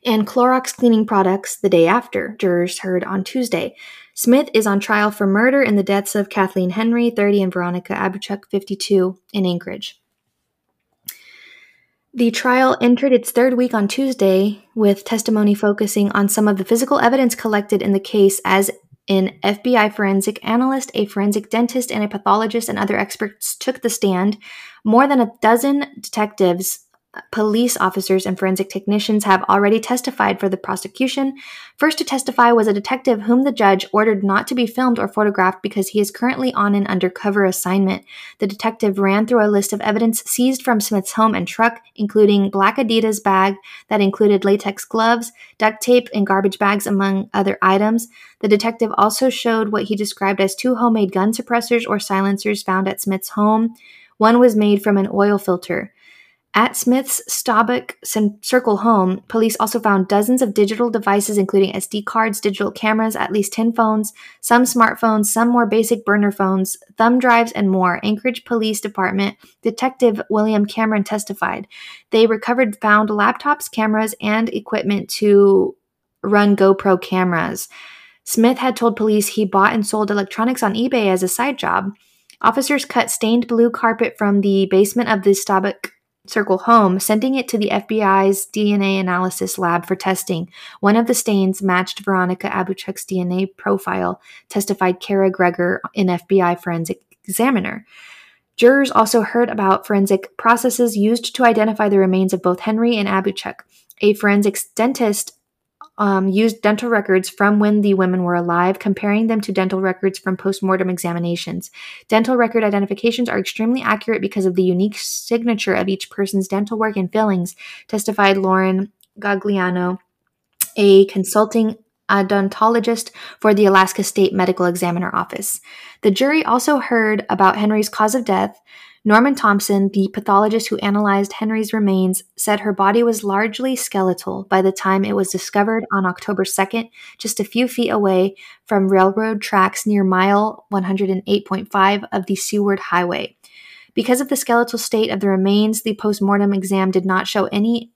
And Clorox cleaning products the day after, jurors heard on Tuesday. Smith is on trial for murder in the deaths of Kathleen Henry, 30, and Veronica Abouchuk, 52, in Anchorage. The trial entered its third week on Tuesday, with testimony focusing on some of the physical evidence collected in the case, as an FBI forensic analyst, a forensic dentist, and a pathologist and other experts took the stand. More than a dozen detectives police officers and forensic technicians have already testified for the prosecution. First to testify was a detective whom the judge ordered not to be filmed or photographed because he is currently on an undercover assignment. The detective ran through a list of evidence seized from Smith's home and truck, including black Adidas bag that included latex gloves, duct tape, and garbage bags, among other items. The detective also showed what he described as two homemade gun suppressors or silencers found at Smith's home. One was made from an oil filter. At Smith's Staubach Circle home, police also found dozens of digital devices, including SD cards, digital cameras, at least 10 phones, some smartphones, some more basic burner phones, thumb drives, and more. Anchorage Police Department Detective William Cameron testified. They recovered found laptops, cameras, and equipment to run GoPro cameras. Smith had told police he bought and sold electronics on eBay as a side job. Officers cut stained blue carpet from the basement of the Staubach Circle home, sending it to the FBI's DNA analysis lab for testing. One of the stains matched Veronica Abouchuk's DNA profile, testified Kara Greger, an FBI forensic examiner. Jurors also heard about forensic processes used to identify the remains of both Henry and Abouchuk. A forensics dentist um, used dental records from when the women were alive, comparing them to dental records from postmortem examinations. Dental record identifications are extremely accurate because of the unique signature of each person's dental work and fillings, testified Lauren Gagliano, a consulting odontologist for the Alaska State Medical Examiner Office. The jury also heard about Henry's cause of death, Norman Thompson, the pathologist who analyzed Henry's remains, said her body was largely skeletal by the time it was discovered on October 2nd, just a few feet away from railroad tracks near mile 108.5 of the Seward Highway. Because of the skeletal state of the remains, the postmortem exam did not show any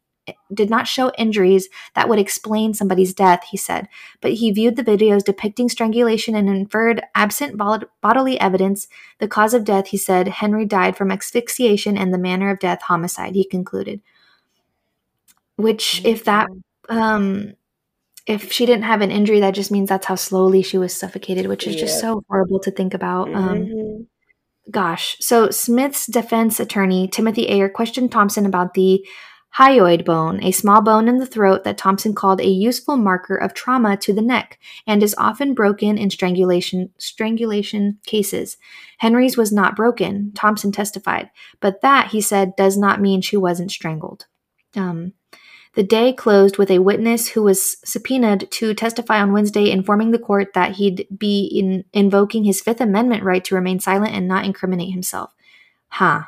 did not show injuries that would explain somebody's death, he said, but he viewed the videos depicting strangulation and inferred, absent bodily evidence, the cause of death, he said, Henry died from asphyxiation and the manner of death, homicide, he concluded. Which, if that, um, if she didn't have an injury, that just means that's how slowly she was suffocated, which is just so horrible to think about. Um, mm-hmm. Gosh. So Smith's defense attorney, Timothy Ayer, questioned Thompson about the hyoid bone, a small bone in the throat that Thompson called a useful marker of trauma to the neck and is often broken in strangulation strangulation cases. Henry's was not broken, Thompson testified, but that, he said, does not mean she wasn't strangled. Um, the day closed with a witness who was subpoenaed to testify on Wednesday, informing the court that he'd be in, invoking his Fifth Amendment right to remain silent and not incriminate himself. Huh.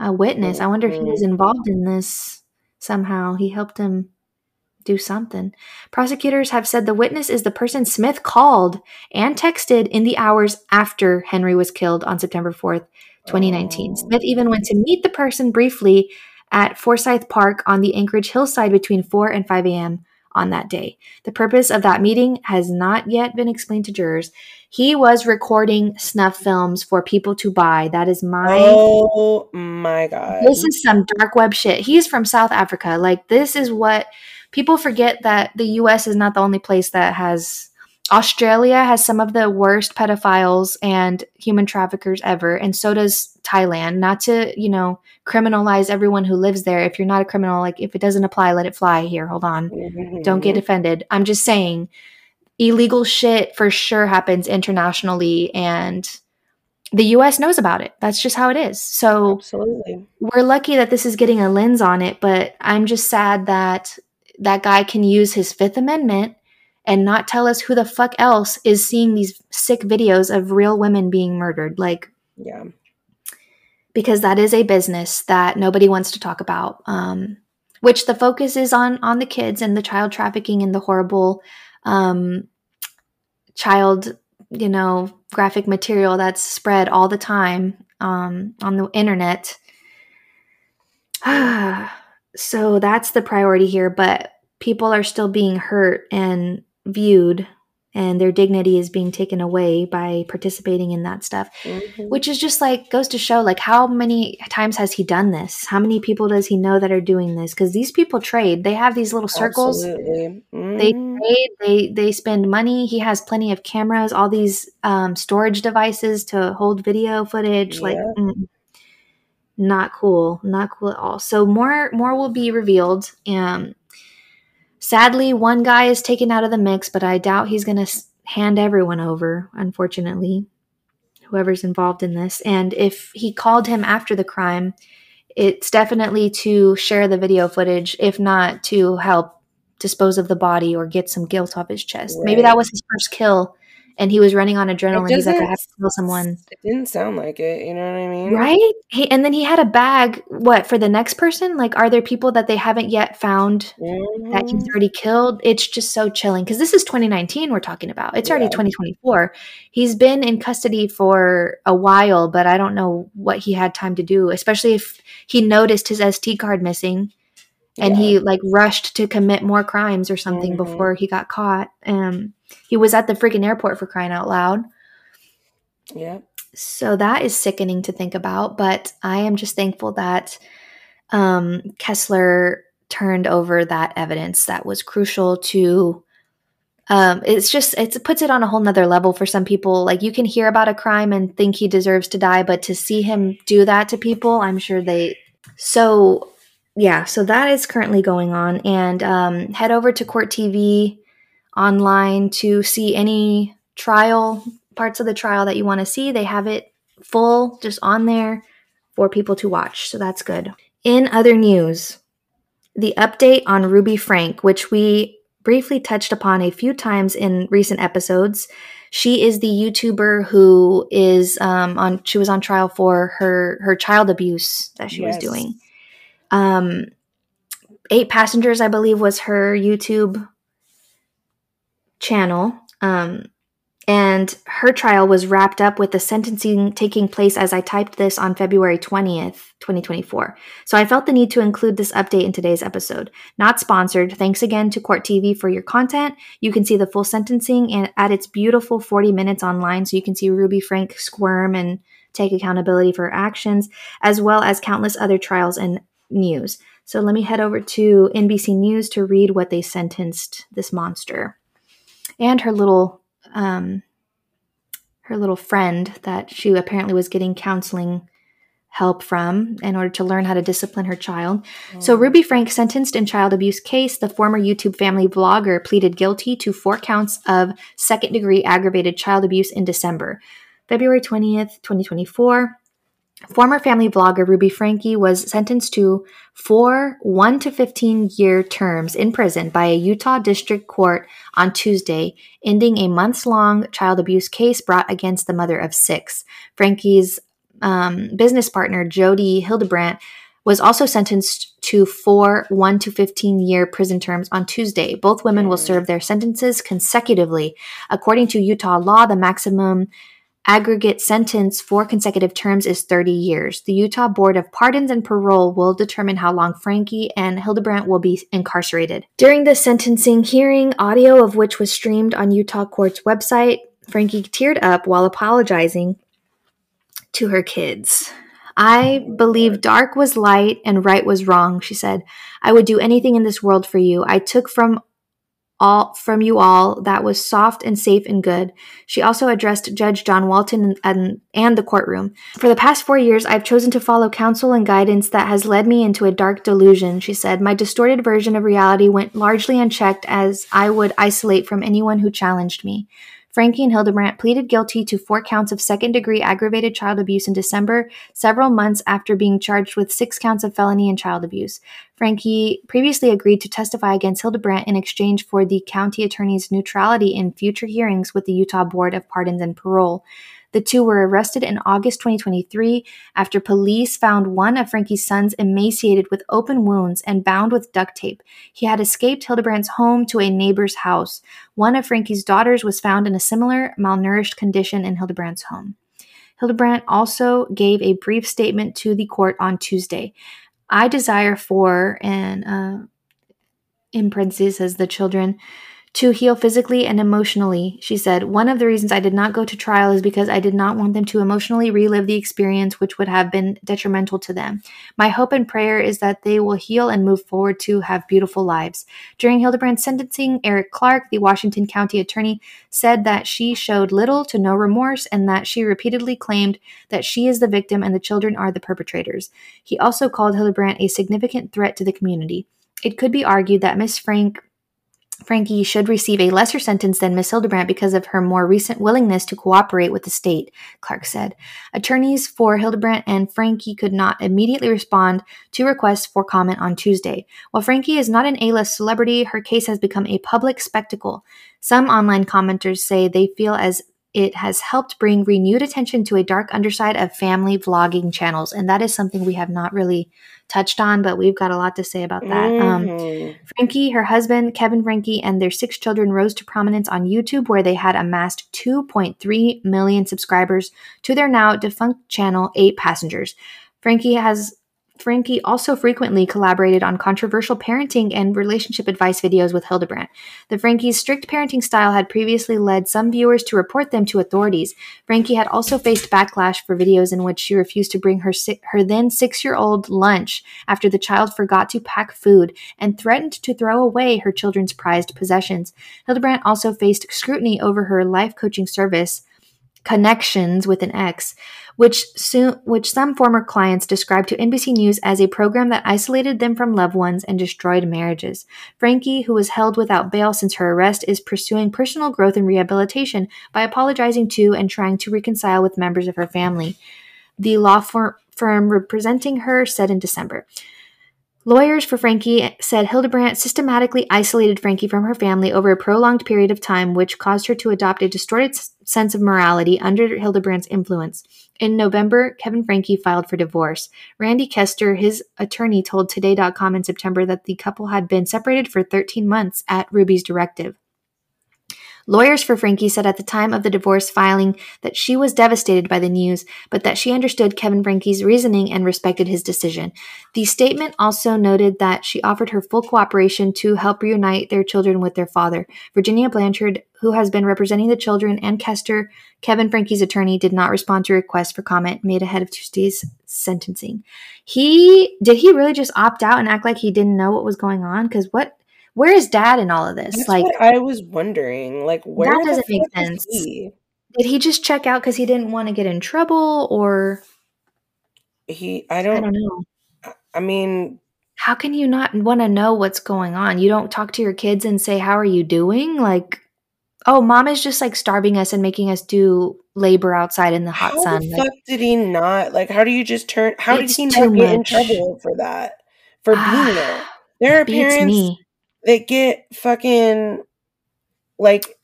A witness. I wonder if he was mm-hmm. involved in this somehow. He helped him do something. Prosecutors have said the witness is the person Smith called and texted in the hours after Henry was killed on September 4th, 2019. Oh. Smith even went to meet the person briefly at Forsyth Park on the Anchorage hillside between 4 and 5 a.m. on that day. The purpose of that meeting has not yet been explained to jurors. He was recording snuff films for people to buy. That is my Oh my god. This is some dark web shit. He's from South Africa. Like this is what people forget that the US is not the only place that has Australia has some of the worst pedophiles and human traffickers ever, and so does Thailand. Not to, you know, criminalize everyone who lives there. If you're not a criminal, like if it doesn't apply, let it fly here. Hold on. Mm-hmm. Don't get offended. I'm just saying illegal shit for sure happens internationally and the US knows about it. That's just how it is. So Absolutely. We're lucky that this is getting a lens on it, but I'm just sad that that guy can use his 5th amendment and not tell us who the fuck else is seeing these sick videos of real women being murdered. Like Yeah. Because that is a business that nobody wants to talk about. Um which the focus is on on the kids and the child trafficking and the horrible um, child, you know, graphic material that's spread all the time um, on the internet. so that's the priority here, but people are still being hurt and viewed and their dignity is being taken away by participating in that stuff mm-hmm. which is just like goes to show like how many times has he done this? How many people does he know that are doing this? Because these people trade. They have these little circles. Mm-hmm. they trade. They they spend money. He has plenty of cameras all these um, storage devices to hold video footage yeah. like mm, not cool. Not cool at all. So more more will be revealed um Sadly, one guy is taken out of the mix, but I doubt he's going to hand everyone over, unfortunately, whoever's involved in this. And if he called him after the crime, it's definitely to share the video footage, if not to help dispose of the body or get some guilt off his chest. Right. Maybe that was his first kill and he was running on adrenaline. He's like, I have to kill someone. It didn't sound like it. You know what I mean? Right? He, and then he had a bag. What for the next person? Like, are there people that they haven't yet found mm-hmm. that he's already killed? It's just so chilling because this is 2019 we're talking about. It's already 2024. He's been in custody for a while, but I don't know what he had time to do. Especially if he noticed his SD card missing and yeah. he like rushed to commit more crimes or something mm-hmm. before he got caught. Um, he was at the freaking airport for crying out loud. Yeah. So that is sickening to think about, but I am just thankful that um, Kessler turned over that evidence that was crucial to um, it's just it puts it on a whole nother level for some people like you can hear about a crime and think he deserves to die but to see him do that to people i'm sure they so yeah, so that is currently going on. And um, head over to Court TV online to see any trial parts of the trial that you want to see. They have it full just on there for people to watch. So that's good. In other news, the update on Ruby Frank, which we briefly touched upon a few times in recent episodes. She is the YouTuber who is um, on. She was on trial for her her child abuse that she yes. was doing. Um, Eight Passengers, I believe, was her YouTube channel. Um, and her trial was wrapped up with the sentencing taking place as I typed this on February 20th, 2024. So I felt the need to include this update in today's episode. Not sponsored. Thanks again to Court TV for your content. You can see the full sentencing and at its beautiful 40 minutes online so you can see Ruby Frank squirm and take accountability for her actions, as well as countless other trials and news. So let me head over to NBC News to read what they sentenced this monster and her little um, her little friend that she apparently was getting counseling help from in order to learn how to discipline her child. Mm. So Ruby Frank sentenced in child abuse case, the former YouTube family vlogger pleaded guilty to four counts of second degree aggravated child abuse in December. February 20th, 2024. Former family blogger Ruby Franke was sentenced to four 1 to 15 year terms in prison by a Utah district court on Tuesday, ending a months long child abuse case brought against the mother of six. Franke's um, business partner, Jodi Hildebrandt, was also sentenced to four 1 to 15 year prison terms on Tuesday. Both women will serve their sentences consecutively. According to Utah law, the maximum aggregate sentence for consecutive terms is 30 years. The Utah Board of Pardons and Parole will determine how long Franke and Hildebrandt will be incarcerated. During the sentencing hearing, audio of which was streamed on Utah Court's website, Franke teared up while apologizing to her kids. I believe dark was light and right was wrong, she said. I would do anything in this world for you. I took from all from you all that was soft and safe and good. She also addressed Judge John Walton and, and, and, the courtroom. For the past four years, I've chosen to follow counsel and guidance that has led me into a dark delusion, she said. My distorted version of reality went largely unchecked as I would isolate from anyone who challenged me. Franke and Hildebrandt pleaded guilty to four counts of second degree aggravated child abuse in December, several months after being charged with six counts of felony and child abuse. Franke previously agreed to testify against Hildebrandt in exchange for the county attorney's neutrality in future hearings with the Utah Board of Pardons and Parole. The two were arrested in August 2023 after police found one of Franke's sons emaciated with open wounds and bound with duct tape. He had escaped Hildebrandt's home to a neighbor's house. One of Franke's daughters was found in a similar malnourished condition in Hildebrandt's home. Hildebrandt also gave a brief statement to the court on Tuesday. I desire for, and uh, in parentheses says the children, to heal physically and emotionally. She said, One of the reasons I did not go to trial is because I did not want them to emotionally relive the experience, which would have been detrimental to them. My hope and prayer is that they will heal and move forward to have beautiful lives. During Hildebrandt's sentencing, Eric Clark, the Washington County attorney, said that she showed little to no remorse and that she repeatedly claimed that she is the victim and the children are the perpetrators. He also called Hildebrandt a significant threat to the community. It could be argued that Miss Frank Franke should receive a lesser sentence than Miss Hildebrandt because of her more recent willingness to cooperate with the state, Clark said. Attorneys for Hildebrandt and Franke could not immediately respond to requests for comment on Tuesday. While Franke is not an A list celebrity, her case has become a public spectacle. Some online commenters say they feel as it has helped bring renewed attention to a dark underside of family vlogging channels. And that is something we have not really touched on, but we've got a lot to say about that. Um, mm-hmm. Um, Franke, her husband, Kevin Franke, and their six children rose to prominence on YouTube, where they had amassed 2.3 million subscribers to their now defunct channel, Eight Passengers. Franke has Franke also frequently collaborated on controversial parenting and relationship advice videos with Hildebrandt. The Franke's strict parenting style had previously led some viewers to report them to authorities. Franke had also faced backlash for videos in which she refused to bring her si- her then 6-year-old lunch after the child forgot to pack food and threatened to throw away her children's prized possessions. Hildebrandt also faced scrutiny over her life coaching service connections with an X, which soon, which some former clients described to NBC News as a program that isolated them from loved ones and destroyed marriages. Franke, who was held without bail since her arrest, is pursuing personal growth and rehabilitation by apologizing to and trying to reconcile with members of her family. The law firm representing her said in December. Lawyers for Franke said Hildebrandt systematically isolated Franke from her family over a prolonged period of time, which caused her to adopt a distorted sense of morality under Hildebrandt's influence. In November, Kevin Franke filed for divorce. Randy Kester, his attorney, told Today.com in September that the couple had been separated for 13 months at Ruby's directive. Lawyers for Franke said at the time of the divorce filing that she was devastated by the news, but that she understood Kevin Franke's reasoning and respected his decision. The statement also noted that she offered her full cooperation to help reunite their children with their father. Virginia Blanchard, who has been representing the children, and Kester, Kevin Franke's attorney, did not respond to requests for comment made ahead of Tuesday's sentencing. He did he really just opt out and act like he didn't know what was going on? Because what where is dad in all of this? That's like I was wondering. Like where that doesn't make sense. He? Did he just check out because he didn't want to get in trouble or he I don't, I don't know. I mean how can you not want to know what's going on? You don't talk to your kids and say, How are you doing? Like, oh, mom is just like starving us and making us do labor outside in the hot how sun. The like, fuck did he not? Like, how do you just turn how did he not get in trouble for that? For being there? There are parents me that get fucking like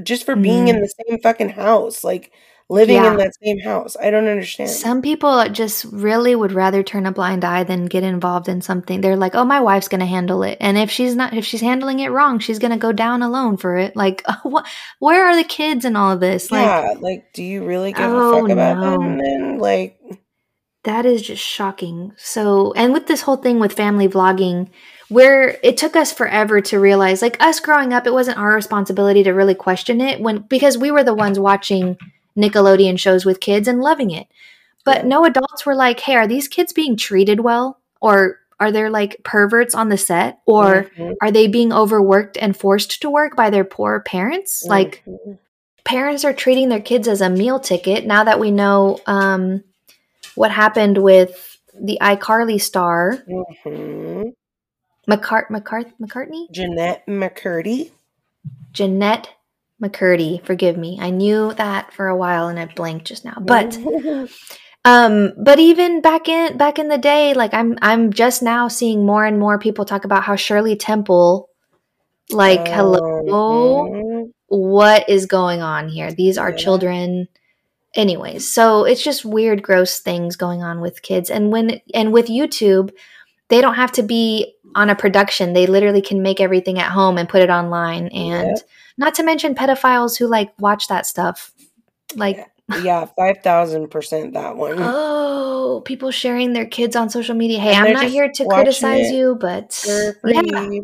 just for being mm. in the same fucking house, like living yeah. in that same house. I don't understand. Some people just really would rather turn a blind eye than get involved in something. They're like, "Oh, my wife's going to handle it." And if she's not if she's handling it wrong, she's going to go down alone for it. Like, what where are the kids and all of this? Like, yeah, like do you really give oh, a fuck about no. them then? Like that is just shocking. So, and with this whole thing with family vlogging, where it took us forever to realize like us growing up it wasn't our responsibility to really question it when because we were the ones watching Nickelodeon shows with kids and loving it. But no adults were like, "Hey, are these kids being treated well or are there like perverts on the set or mm-hmm. are they being overworked and forced to work by their poor parents?" Mm-hmm. Like parents are treating their kids as a meal ticket now that we know um, what happened with the iCarly star. Mm-hmm. McCart- McCart- McCartney? Jennette McCurdy. Jennette McCurdy. Forgive me. I knew that for a while and I blanked just now. But um but even back in back in the day, like I'm I'm just now seeing more and more people talk about how Shirley Temple like hello mm-hmm. what is going on here? These are yeah. children anyways. So it's just weird gross things going on with kids and when and with YouTube they don't have to be on a production. They literally can make everything at home and put it online. And yeah. not to mention pedophiles who like watch that stuff. Like, yeah, 5,000% that one. Oh, people sharing their kids on social media. Hey, and I'm not here to criticize it. you, but yeah.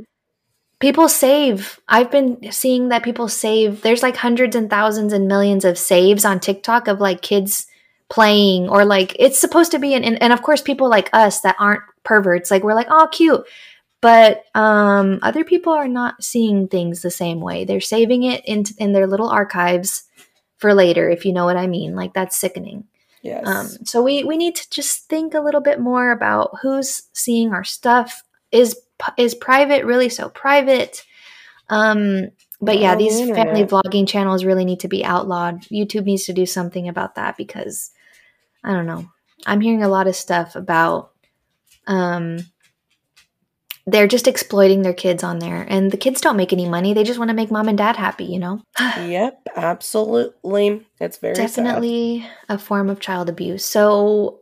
people save. I've been seeing that people save. There's like hundreds and thousands and millions of saves on TikTok of like kids playing or like it's supposed to be an and, and of course people like us that aren't perverts like we're like oh cute but um other people are not seeing things the same way. They're saving it in in their little archives for later if you know what i mean. Like that's sickening. Yes. um so we we need to just think a little bit more about who's seeing our stuff. Is is private really so private? Um but yeah On the these family vlogging channels really need to be outlawed. Youtube needs to do something about that because i don't know. I'm hearing a lot of stuff about um they're just exploiting their kids on there and the kids don't make any money they just want to make mom and dad happy you know yep, absolutely. It's very sad. definitely a form of child abuse. So,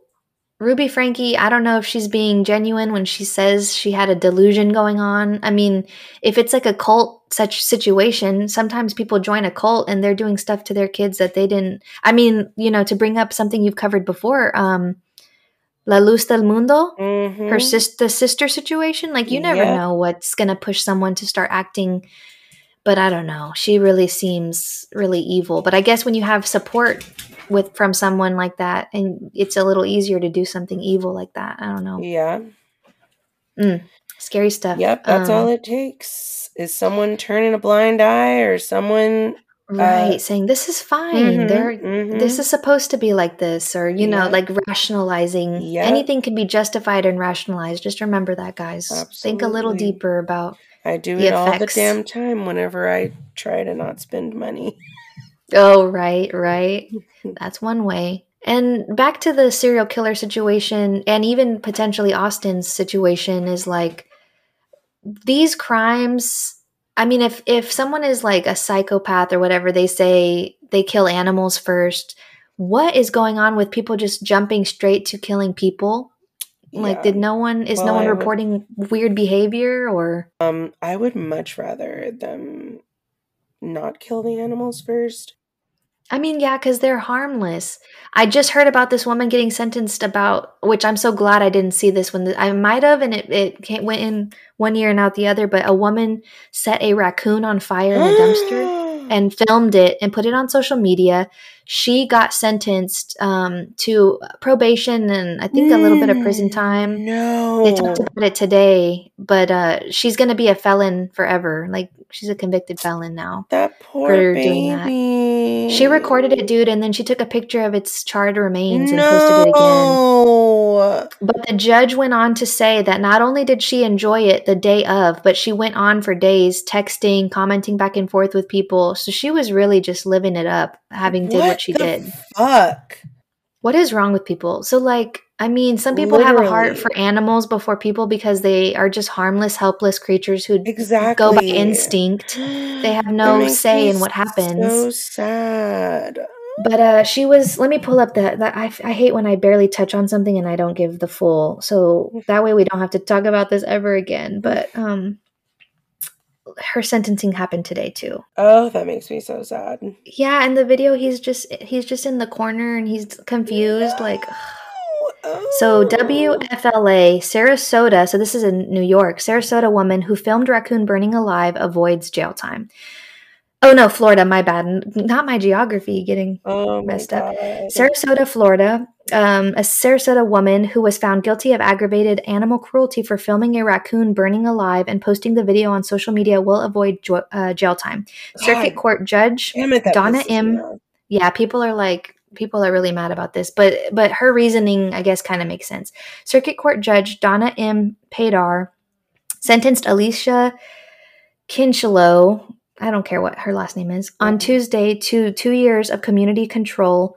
Ruby Franke, I don't know if she's being genuine when she says she had a delusion going on. I mean, if it's like a cult such situation, sometimes people join a cult and they're doing stuff to their kids that they didn't. I mean, you know, to bring up something you've covered before, um, La Luz del Mundo, Mhm. her sis the sister situation. Like, you never Yep. know what's gonna push someone to start acting. But I don't know. She really seems really evil. But I guess when you have support with from someone like that, and it's a little easier to do something evil like that. I don't know. Yeah. Scary stuff. Yep. That's Um, all it takes is someone turning a blind eye or someone. Right, saying this is fine. Mhm, There, mhm. this is supposed to be like this, or you know, like rationalizing. Anything can be justified and rationalized. Just remember that, guys. Think a little deeper about I do the it all the damn time whenever I try to not spend money. Oh, right, right. That's one way. And back to the serial killer situation, and even potentially Austin's situation is like these crimes. I mean, if if someone is like a psychopath or whatever, they say they kill animals first. What is going on with people just jumping straight to killing people? Like, Yeah. did no one is no one I would- reporting weird behavior or? Um, I would much rather them not kill the animals first. I mean, yeah, because they're harmless. I just heard about this woman getting sentenced about, which I'm so glad I didn't see this when I might have, and it, it came, went in one ear and out the other. But a woman set a raccoon on fire in a dumpster and filmed it and put it on social media. She got sentenced um, to probation and I think a little bit of prison time. No. They talked about it today, but uh, she's going to be a felon forever. Like she's a convicted felon now. that poor for baby. doing that. She recorded it, dude, and then she took a picture of its charred remains and posted it again. No. But the judge went on to say that not only did she enjoy it the day of, but she went on for days texting, commenting back and forth with people. So she was really just living it up, having did what she the did. Fuck. What is wrong with people? So like, I mean, some people have a heart for animals before people because they are just harmless, helpless creatures who Exactly. go by instinct. They have no say in what happens. So sad. But uh, she was. Let me pull up that. the I, I hate when I barely touch on something and I don't give the full. So that way we don't have to talk about this ever again. But um, her sentencing happened today too. Oh, that makes me so sad. Yeah, in the video he's just he's just in the corner and he's confused. Like Oh. so, WFLA Sarasota. So this is in New York. Sarasota woman who filmed raccoon burning alive avoids jail time. Oh no, Florida. My bad. Not my geography getting Oh messed up. God. Sarasota, Florida. Um, a Sarasota woman who was found guilty of aggravated animal cruelty for filming a raccoon burning alive and posting the video on social media will avoid jo- uh, jail time. Circuit God Court Judge. It, Donna M. off. Yeah, people are like people are really mad about this, but but her reasoning, I guess, kind of makes sense. Circuit Court Judge Donna M. Padar sentenced Alicia Kinchelo. I don't care what her last name is. On Tuesday, to two years of community control,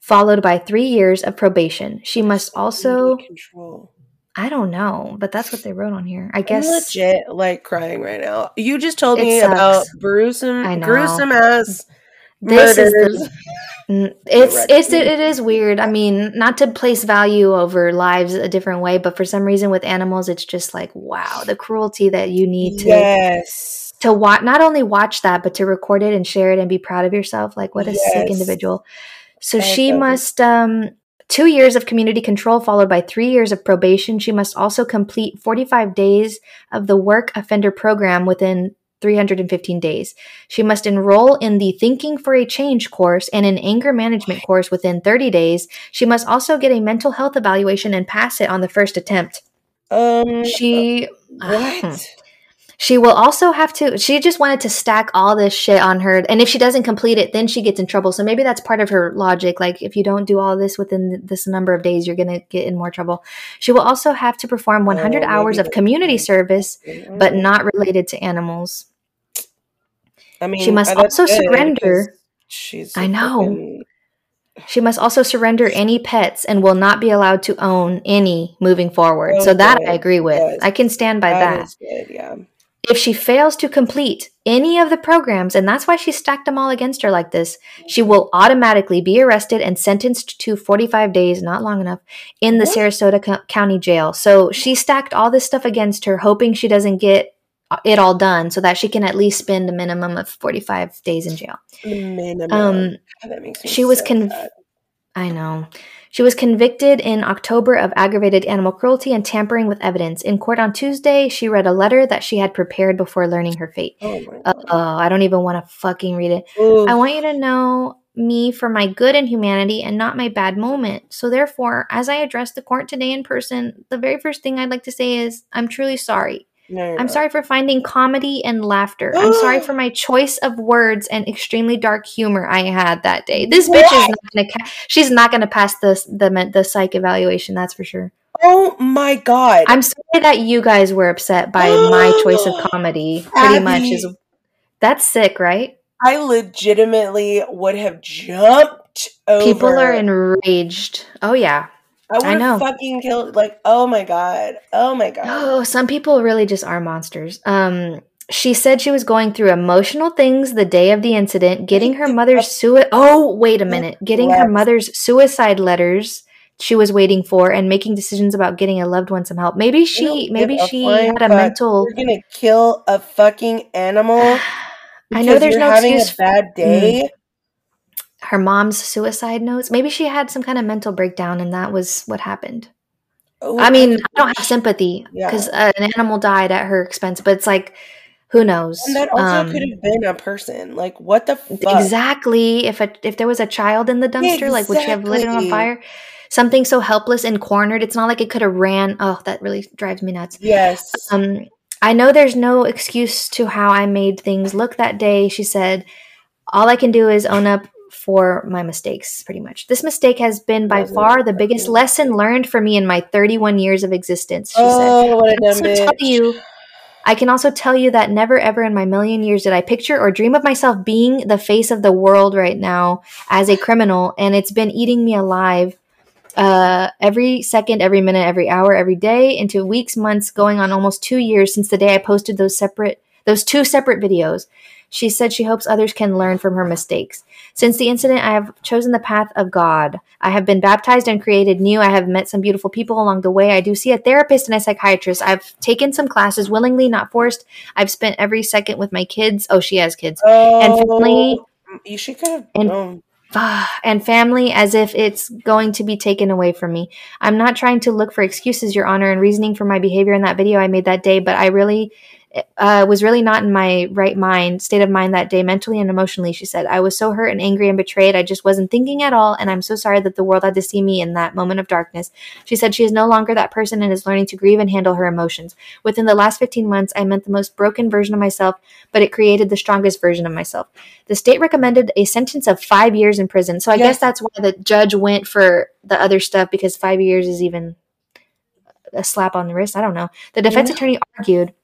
followed by three years of probation. She must also. Control. I don't know, but that's what they wrote on here. I I'm guess. legit like crying right now. You just told me about gruesome, gruesome ass This is murders. the, Mm, it's it's it, it is weird. I mean, not to place value over lives a different way, but for some reason with animals, it's just like wow, the cruelty that you need to yes. To watch. Not only watch that, but to record it and share it and be proud of yourself. Like what a sick individual. So I she must um two years of community control, followed by three years of probation. She must also complete 45 days of the work offender program within 315 days. She must enroll in the Thinking for a Change course and an anger management course within 30 days. She must also get a mental health evaluation and pass it on the first attempt. Um, She what? She will also have to she just wanted to stack all this shit on her and if she doesn't complete it then she gets in trouble. So maybe that's part of her logic like if you don't do all this within this number of days you're going to get in more trouble. She will also have to perform 100 Oh, hours of community service mm-hmm. but not related to animals. I mean, she must also surrender- She's. I know. fucking- She must also surrender any pets and will not be allowed to own any moving forward. Oh, so that. I agree with. Yes. I can stand by that that. good. Yeah. If she fails to complete any of the programs, and that's why she stacked them all against her like this, she will automatically be arrested and sentenced to 45 days, not long enough, in the What? Sarasota Co- County Jail. So she stacked all this stuff against her, hoping she doesn't get it all done so that she can at least spend a minimum of 45 days in jail. Minimum. Um, that makes me she was so conv- I know. She was convicted in October of aggravated animal cruelty and tampering with evidence. In court on Tuesday, she read a letter that she had prepared before learning her fate. Oh Uh oh, I don't even want to fucking read it. Oof. I want you to know me for my good and humanity and not my bad moment. So, therefore, as I address the court today in person, the very first thing I'd like to say is I'm truly sorry. No, I'm sorry for finding comedy and laughter. I'm sorry for my choice of words and extremely dark humor I had that day. This bitch is not gonna. Ca- she's not gonna pass the the the psych evaluation. That's for sure. Oh my god. I'm sorry that you guys were upset by my choice of comedy. Pretty much is that's sick, right? I legitimately would have jumped over. People are enraged. Oh yeah. I would have fucking killed. Like, oh my god. Oh my god. Oh, some people really just are monsters. Um, she said she was going through emotional things the day of the incident, getting her mother's suicide. Oh, wait a minute, getting her mother's suicide letters she was waiting for, and making decisions about getting a loved one some help. Maybe she, maybe she had a fuck. mental. You're gonna kill a fucking animal. I know there's no having excuse. a bad day. Her mom's suicide notes. Maybe she had some kind of mental breakdown, and that was what happened. Oh, I mean, I don't have sympathy Yeah. because uh, an animal died at her expense, but it's like, who knows? And that also Um, could have been a person. Like, what the fuck? Exactly. If a, if there was a child in the dumpster, like would she have lit it on fire? Something so helpless and cornered. It's not like it could have ran. Oh, that really drives me nuts. Yes. Um, I know there's no excuse to how I made things look that day. She said, "All I can do is own up for my mistakes. Pretty much, this mistake has been by far the biggest lesson learned for me in my 31 years of existence." She said. oh, what a I dumb also tell you, I can also tell you that never ever in my million years did I picture or dream of myself being the face of the world right now as a criminal, and it's been eating me alive. Uh, every second, every minute, every hour, every day, into weeks, months, going on almost two years since the day I posted those separate, those two separate videos. She said she hopes others can learn from her mistakes. Since the incident, I have chosen the path of God. I have been baptized and created new. I have met some beautiful people along the way. I do see a therapist and a psychiatrist. I've taken some classes willingly, not forced. I've spent every second with my kids. Oh, she has kids. Oh, And family You should could have. and- and family as if it's going to be taken away from me. I'm not trying to look for excuses, Your Honor, and reasoning for my behavior in that video I made that day, but I really uh, was really not in my right mind, state of mind that day, mentally and emotionally. She said, I was so hurt and angry and betrayed. I just wasn't thinking at all, and I'm so sorry that the world had to see me in that moment of darkness. She said she is no longer that person and is learning to grieve and handle her emotions. Within the last 15 months, I met the most broken version of myself, but it created the strongest version of myself. The state recommended a sentence of five years in prison. So I Yes. guess that's why the judge went for the other stuff because five years is even a slap on the wrist. I don't know. The defense Yeah. attorney argued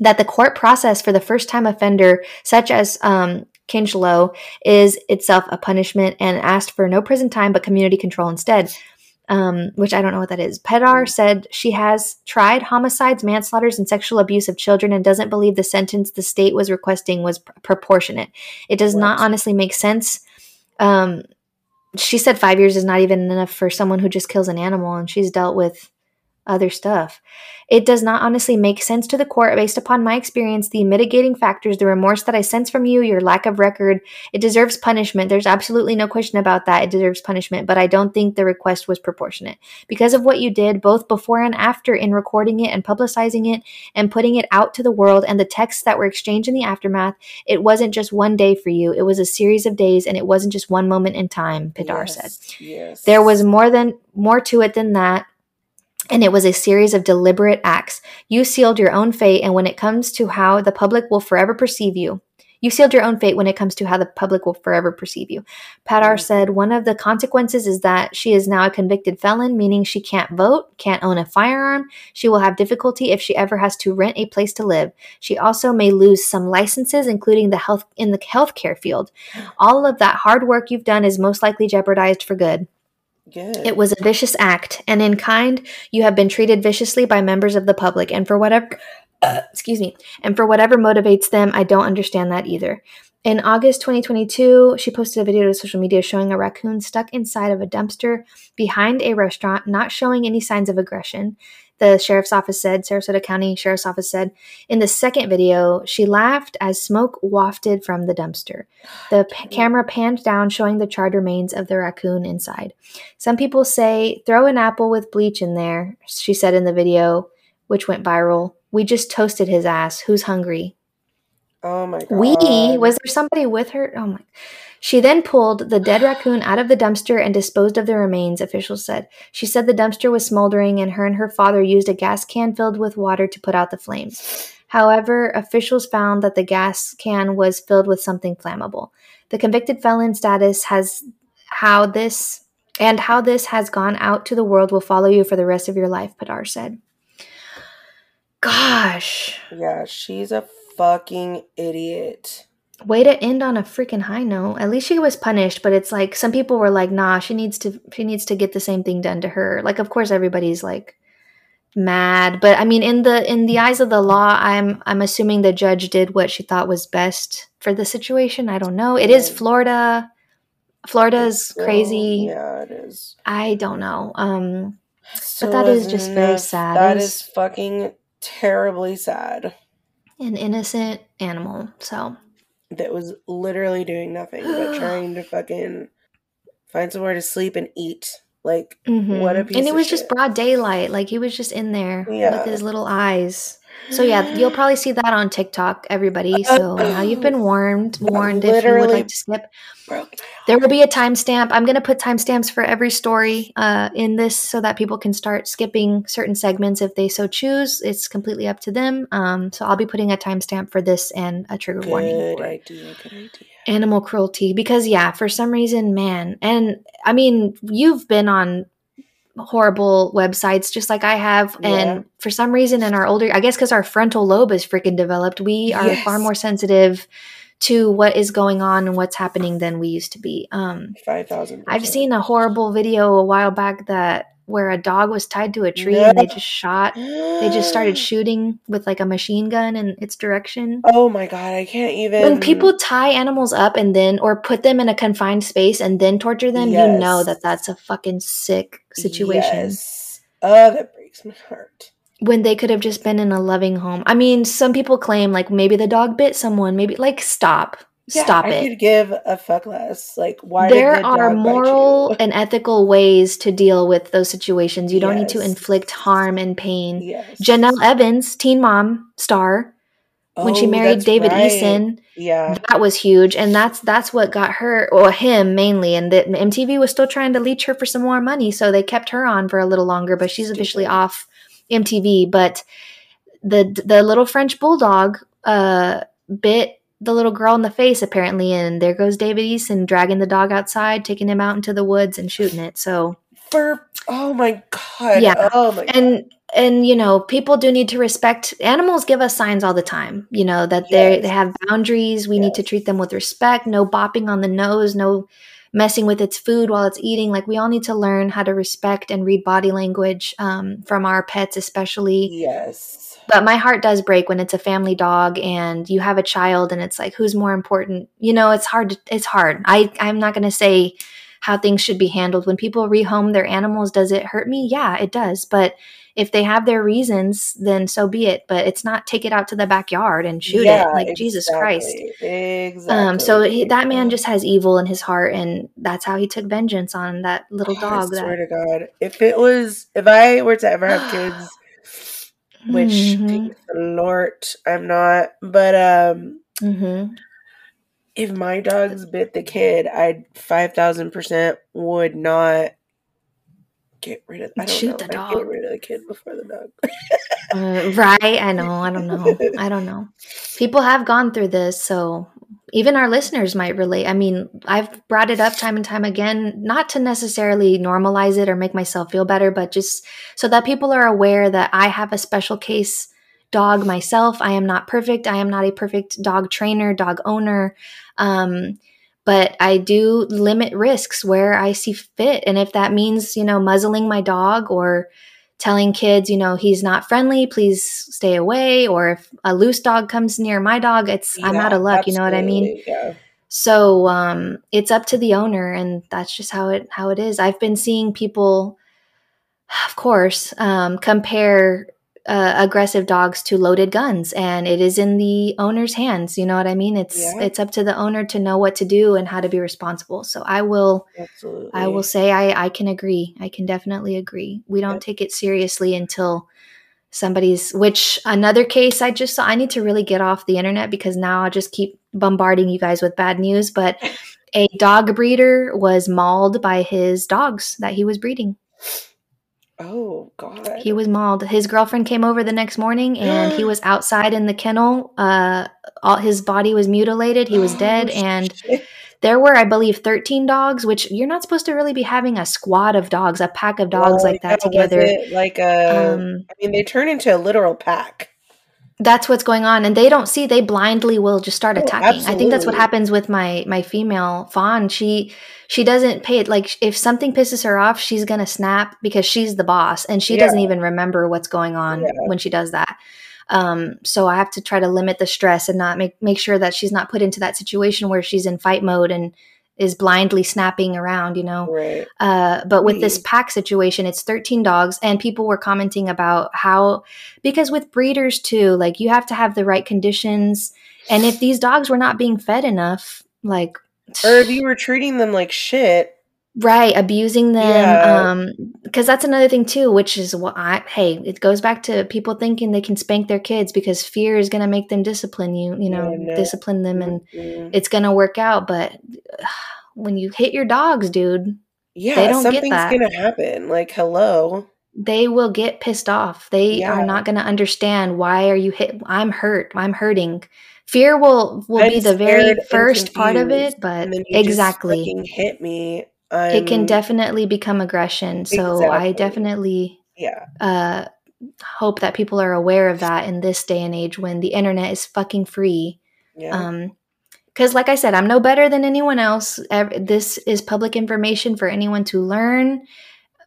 that the court process for the first time offender, such as um, Kinchlow, is itself a punishment and asked for no prison time but community control instead. Um, which I don't know what that is. Padar said she has tried homicides, manslaughters, and sexual abuse of children and doesn't believe the sentence the state was requesting was pr- proportionate. It does not honestly make sense. Um, she said five years is not even enough for someone who just kills an animal, and she's dealt with other stuff. It does not honestly make sense to the court based upon my experience, the mitigating factors, the remorse that I sense from you, your lack of record. It deserves punishment. There's absolutely no question about that. It deserves punishment, but I don't think the request was proportionate. Because of what you did, both before and after, in recording it and publicizing it and putting it out to the world, and the texts that were exchanged in the aftermath, it wasn't just one day for you. It was a series of days, and it wasn't just one moment in time, Padar yes, said. Yes. There was more than more to it than that and it was a series of deliberate acts. You sealed your own fate, and when it comes to how the public will forever perceive you, you sealed your own fate when it comes to how the public will forever perceive you. Padar mm. said one of the consequences is that she is now a convicted felon, meaning she can't vote, can't own a firearm. She will have difficulty if she ever has to rent a place to live. She also may lose some licenses, including the health in the healthcare field. Mm. All of that hard work you've done is most likely jeopardized for good. Good. It was a vicious act, and in kind, you have been treated viciously by members of the public, and for whatever, uh, excuse me, and for whatever motivates them, I don't understand that either. In August 2022, she posted a video to social media showing a raccoon stuck inside of a dumpster behind a restaurant, not showing any signs of aggression the sheriff's office said, Sarasota County Sheriff's Office said. In the second video, she laughed as smoke wafted from the dumpster. The p- camera panned down, showing the charred remains of the raccoon inside. Some people say, throw an apple with bleach in there, she said in the video, which went viral. We just toasted his ass. Who's hungry? Oh my god. We? Was there somebody with her? Oh my. She then pulled the dead raccoon out of the dumpster and disposed of the remains, officials said. She said the dumpster was smoldering and her and her father used a gas can filled with water to put out the flames. However, officials found that the gas can was filled with something flammable. The convicted felon status has how this and how this has gone out to the world will follow you for the rest of your life, Padar said. Gosh. Yeah, she's a fucking idiot. Way to end on a freaking high note. At least she was punished, but it's like some people were like, "Nah, she needs to she needs to get the same thing done to her." Like of course everybody's like mad, but I mean in the in the eyes of the law, I'm I'm assuming the judge did what she thought was best for the situation. I don't know. It is Florida. florida's crazy. Yeah, it is. I don't know. Um Still that is just very sad. That is- fucking terribly sad. an innocent animal. So That was literally doing nothing but trying to fucking find somewhere to sleep and eat. Like, Mhm. What a piece and it was just broad daylight. Like he was just in there Yeah. with his little eyes. So yeah, you'll probably see that on TikTok, everybody. So now you've been warned. Warned if you would like to skip. bro, There will be a timestamp. I'm gonna put timestamps for every story uh, in this so that people can start skipping certain segments if they so choose. It's completely up to them. Um, so I'll be putting a timestamp for this and a trigger warning good idea, good idea. animal cruelty because yeah for some reason man and i mean you've been on horrible websites just like i have Yeah. and for some reason in our older i guess because our frontal lobe is freaking developed we are Yes. far more sensitive to what is going on and what's happening than we used to be um 5,000. i've seen a horrible video a while back that where a dog was tied to a tree and they just shot they just started shooting with like a machine gun in its direction Oh my god, I can't even. when people tie animals up and then or put them in a confined space and then torture them you know that that's a fucking sick situation Yes. Oh, that breaks my heart. when they could have just been in a loving home i mean some people claim like maybe the dog bit someone maybe like stop Yeah, stop I it could give a fuck less. Like, why? there the are moral and ethical ways to deal with those situations you don't need to inflict harm and pain Yes. jenelle evans teen mom star when she Oh, married david right. eason Yeah. that was huge and that's that's what got her or him mainly and the mtv was still trying to leech her for some more money so they kept her on for a little longer but she's officially off mtv but the the little french bulldog uh bit the little girl in the face apparently and there goes david Eason dragging the dog outside taking him out into the woods and shooting it so For oh my god. Yeah. Oh my god. and and you know people do need to respect animals give us signs all the time you know that they Yes. they have boundaries we need to treat them with respect no bopping on the nose no messing with its food while it's eating. Like we all need to learn how to respect and read body language um, from our pets especially. Yes. but my heart does break when it's a family dog and you have a child and it's like who's more important? You know it's hard to, it's hard. I i'm not going to say how things should be handled. When people rehome their animals, does it hurt me? Yeah, it does. But if they have their reasons, then so be it. But it's not take it out to the backyard and shoot Yeah, it. Like exactly. Jesus Christ. Exactly. Um, so he, that man just has evil in his heart, and that's how he took vengeance on that little I dog. swear That to God, if it was, if I were to ever have kids, which Mhm, Lord, I'm not, but um, mhm. If my dogs bit the kid, I five thousand percent would not get rid of. I don't Shoot know. the dog. get rid of the kid before the dog. Uh, right? I know. I don't know. I don't know. People have gone through this, so even our listeners might relate. I mean, I've brought it up time and time again, not to necessarily normalize it or make myself feel better, but just so that people are aware that I have a special case dog myself. I am not perfect. I am not a perfect dog trainer, dog owner. Um, but I do limit risks where I see fit. And if that means, you know, muzzling my dog or telling kids, you know, he's not friendly, please stay away. Or if a loose dog comes near my dog, it's I'm out of luck. You know what I mean? Yeah. So um, it's up to the owner, and that's just how it how it is. I've been seeing people, of course, um, compare uh, aggressive dogs to loaded guns, and it is in the owner's hands. You know what I mean? It's Yeah. it's up to the owner to know what to do and how to be responsible. So I will Absolutely. I will say I I can agree. I can definitely agree. We don't Yep. take it seriously until somebody's which another case I just saw I need to really get off the internet because now I just keep bombarding you guys with bad news, but a dog breeder was mauled by his dogs that he was breeding. Oh God. He was mauled. His girlfriend came over the next morning and he was outside in the kennel. Uh all his body was mutilated. He was dead Oh, and shit. there were, I believe, 13 dogs, which you're not supposed to really be having a squad of dogs, a pack of dogs Well, like that yeah, together. Like a? Um, I mean, they turn into a literal pack. That's what's going on. And they don't see, they blindly will just start Oh, attacking. I think that's what happens with my my female fawn. She she doesn't pay it like if something pisses her off, she's gonna snap because she's the boss and she Yeah. doesn't even remember what's going on Yeah. when she does that. Um, so I have to try to limit the stress and not make make sure that she's not put into that situation where she's in fight mode and is blindly snapping around, you know. Right. Uh, but with this Mm. pack situation, it's 13 dogs, and people were commenting about how, because with breeders too, like you have to have the right conditions. And if these dogs were not being fed enough, like, Or if you were treating them like shit. Right, abusing them, Yeah. um, because that's another thing too, which is what I, hey, it goes back to people thinking they can spank their kids because fear is going to make them discipline you, you know, discipline them and Mm-mm. it's going to work out. But when you hit your dogs, dude, Yeah, they don't get something's that. gonna happen. Like, hello. they will get pissed off. They Yeah. are not going to understand why are you hit I'm hurt. I'm hurting. Fear will will I'm be the very first part of it, but and then you exactly. Hit me. It can definitely become aggression. So I definitely Yeah. uh hope that people are aware of that in this day and age when the internet is fucking free. Yeah. Um because like I said, I'm no better than anyone else. This is public information for anyone to learn.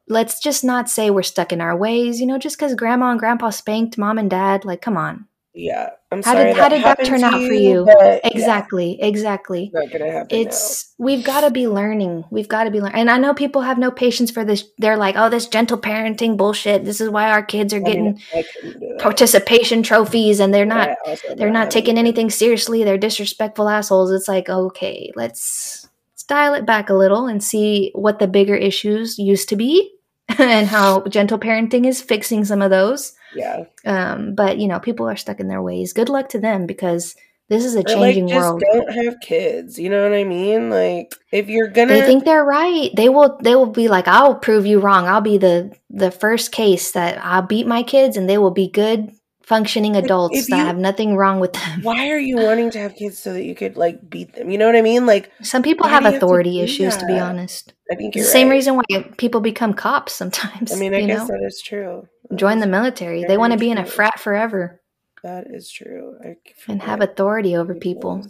Let's just not say we're stuck in our ways. You know, just because grandma and grandpa spanked mom and dad, like, come on. Yeah. I'm How sorry did how did that turn out for you? but yeah, Exactly, exactly. not It's we've got to be learning. We've got to be learning. And I know people have no patience for this. They're like, "Oh, this gentle parenting bullshit. This is why our kids are. Getting mean, I couldn't do that. participation trophies and they're not they're not having taking anything seriously. They're disrespectful assholes. It's like, okay, let's let's dial it back a little and see what the bigger issues used to be and how gentle parenting is fixing some of those. Yeah. Um, but you know, people are stuck in their ways. Good luck to them because this is a like changing just world. don't have kids. You know what I mean? Like if you're gonna They think they're right. They will they will be like, I'll prove you wrong. I'll be the the first case that I'll beat my kids and they will be good functioning adults if that you- have nothing wrong with them. why are you wanting to have kids so that you could like beat them? You know what I mean? Like Some people have you have to authority issues, to be honest. I think the same right. reason why people become cops sometimes. I mean, I you guess know, that is true. That join the military. They want to be in a frat forever That is true. I and have authority over people.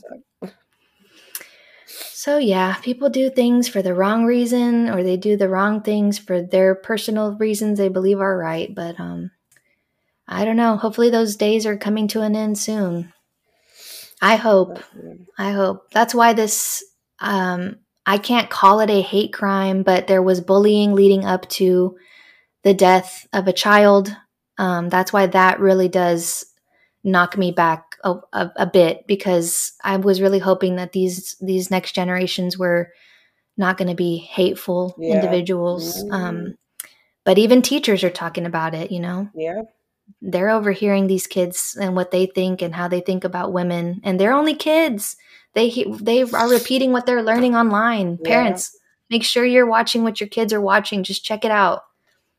that. So yeah, people do things for the wrong reason, or they do the wrong things for their personal reasons they believe are right. But um, I don't know. Hopefully, those days are coming to an end soon. I hope. I hope. That's why this um, I can't call it a hate crime, but there was bullying leading up to the death of a child. Um, that's why that really does knock me back a, a, a, bit because I was really hoping that these these next generations were not going to be hateful yeah. individuals. Mm-hmm. Um, but even teachers are talking about it. You know, yeah, they're overhearing these kids and what they think and how they think about women, and they're only kids. They they are repeating what they're learning online. Yeah. Parents, make sure you're watching what your kids are watching. Just check it out.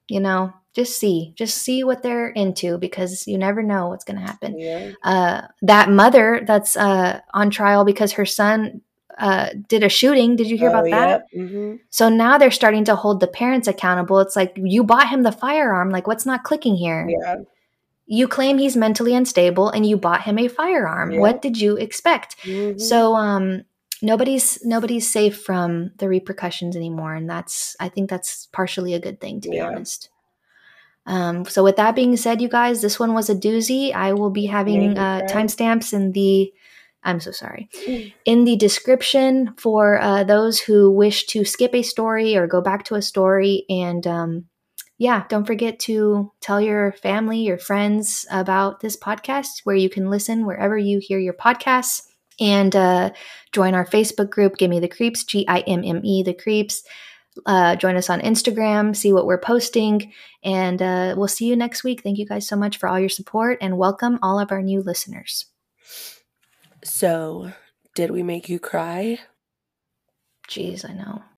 You know, just see just see what they're into because you never know what's going to happen yeah. uh, that mother that's uh, on trial because her son uh, did a shooting did you hear oh, about that mm-hmm. so now they're starting to hold the parents accountable it's like you bought him the firearm like what's not clicking here yeah you claim he's mentally unstable and you bought him a firearm yeah. what did you expect mm-hmm. so um nobody's nobody's safe from the repercussions anymore and that's i think that's partially a good thing to be honest um, so, with that being said, you guys, this one was a doozy. I will be having uh, timestamps in the. I'm so sorry. In the description for uh, those who wish to skip a story or go back to a story. And um, yeah, don't forget to tell your family, your friends about this podcast where you can listen wherever you hear your podcasts. And uh, join our Facebook group, Give Me the Creeps, G I M M E, the Creeps. Uh, join us on Instagram, see what we're posting, and uh, we'll see you next week. Thank you guys so much for all your support and welcome all of our new listeners. So, did we make you cry? Jeez, I know.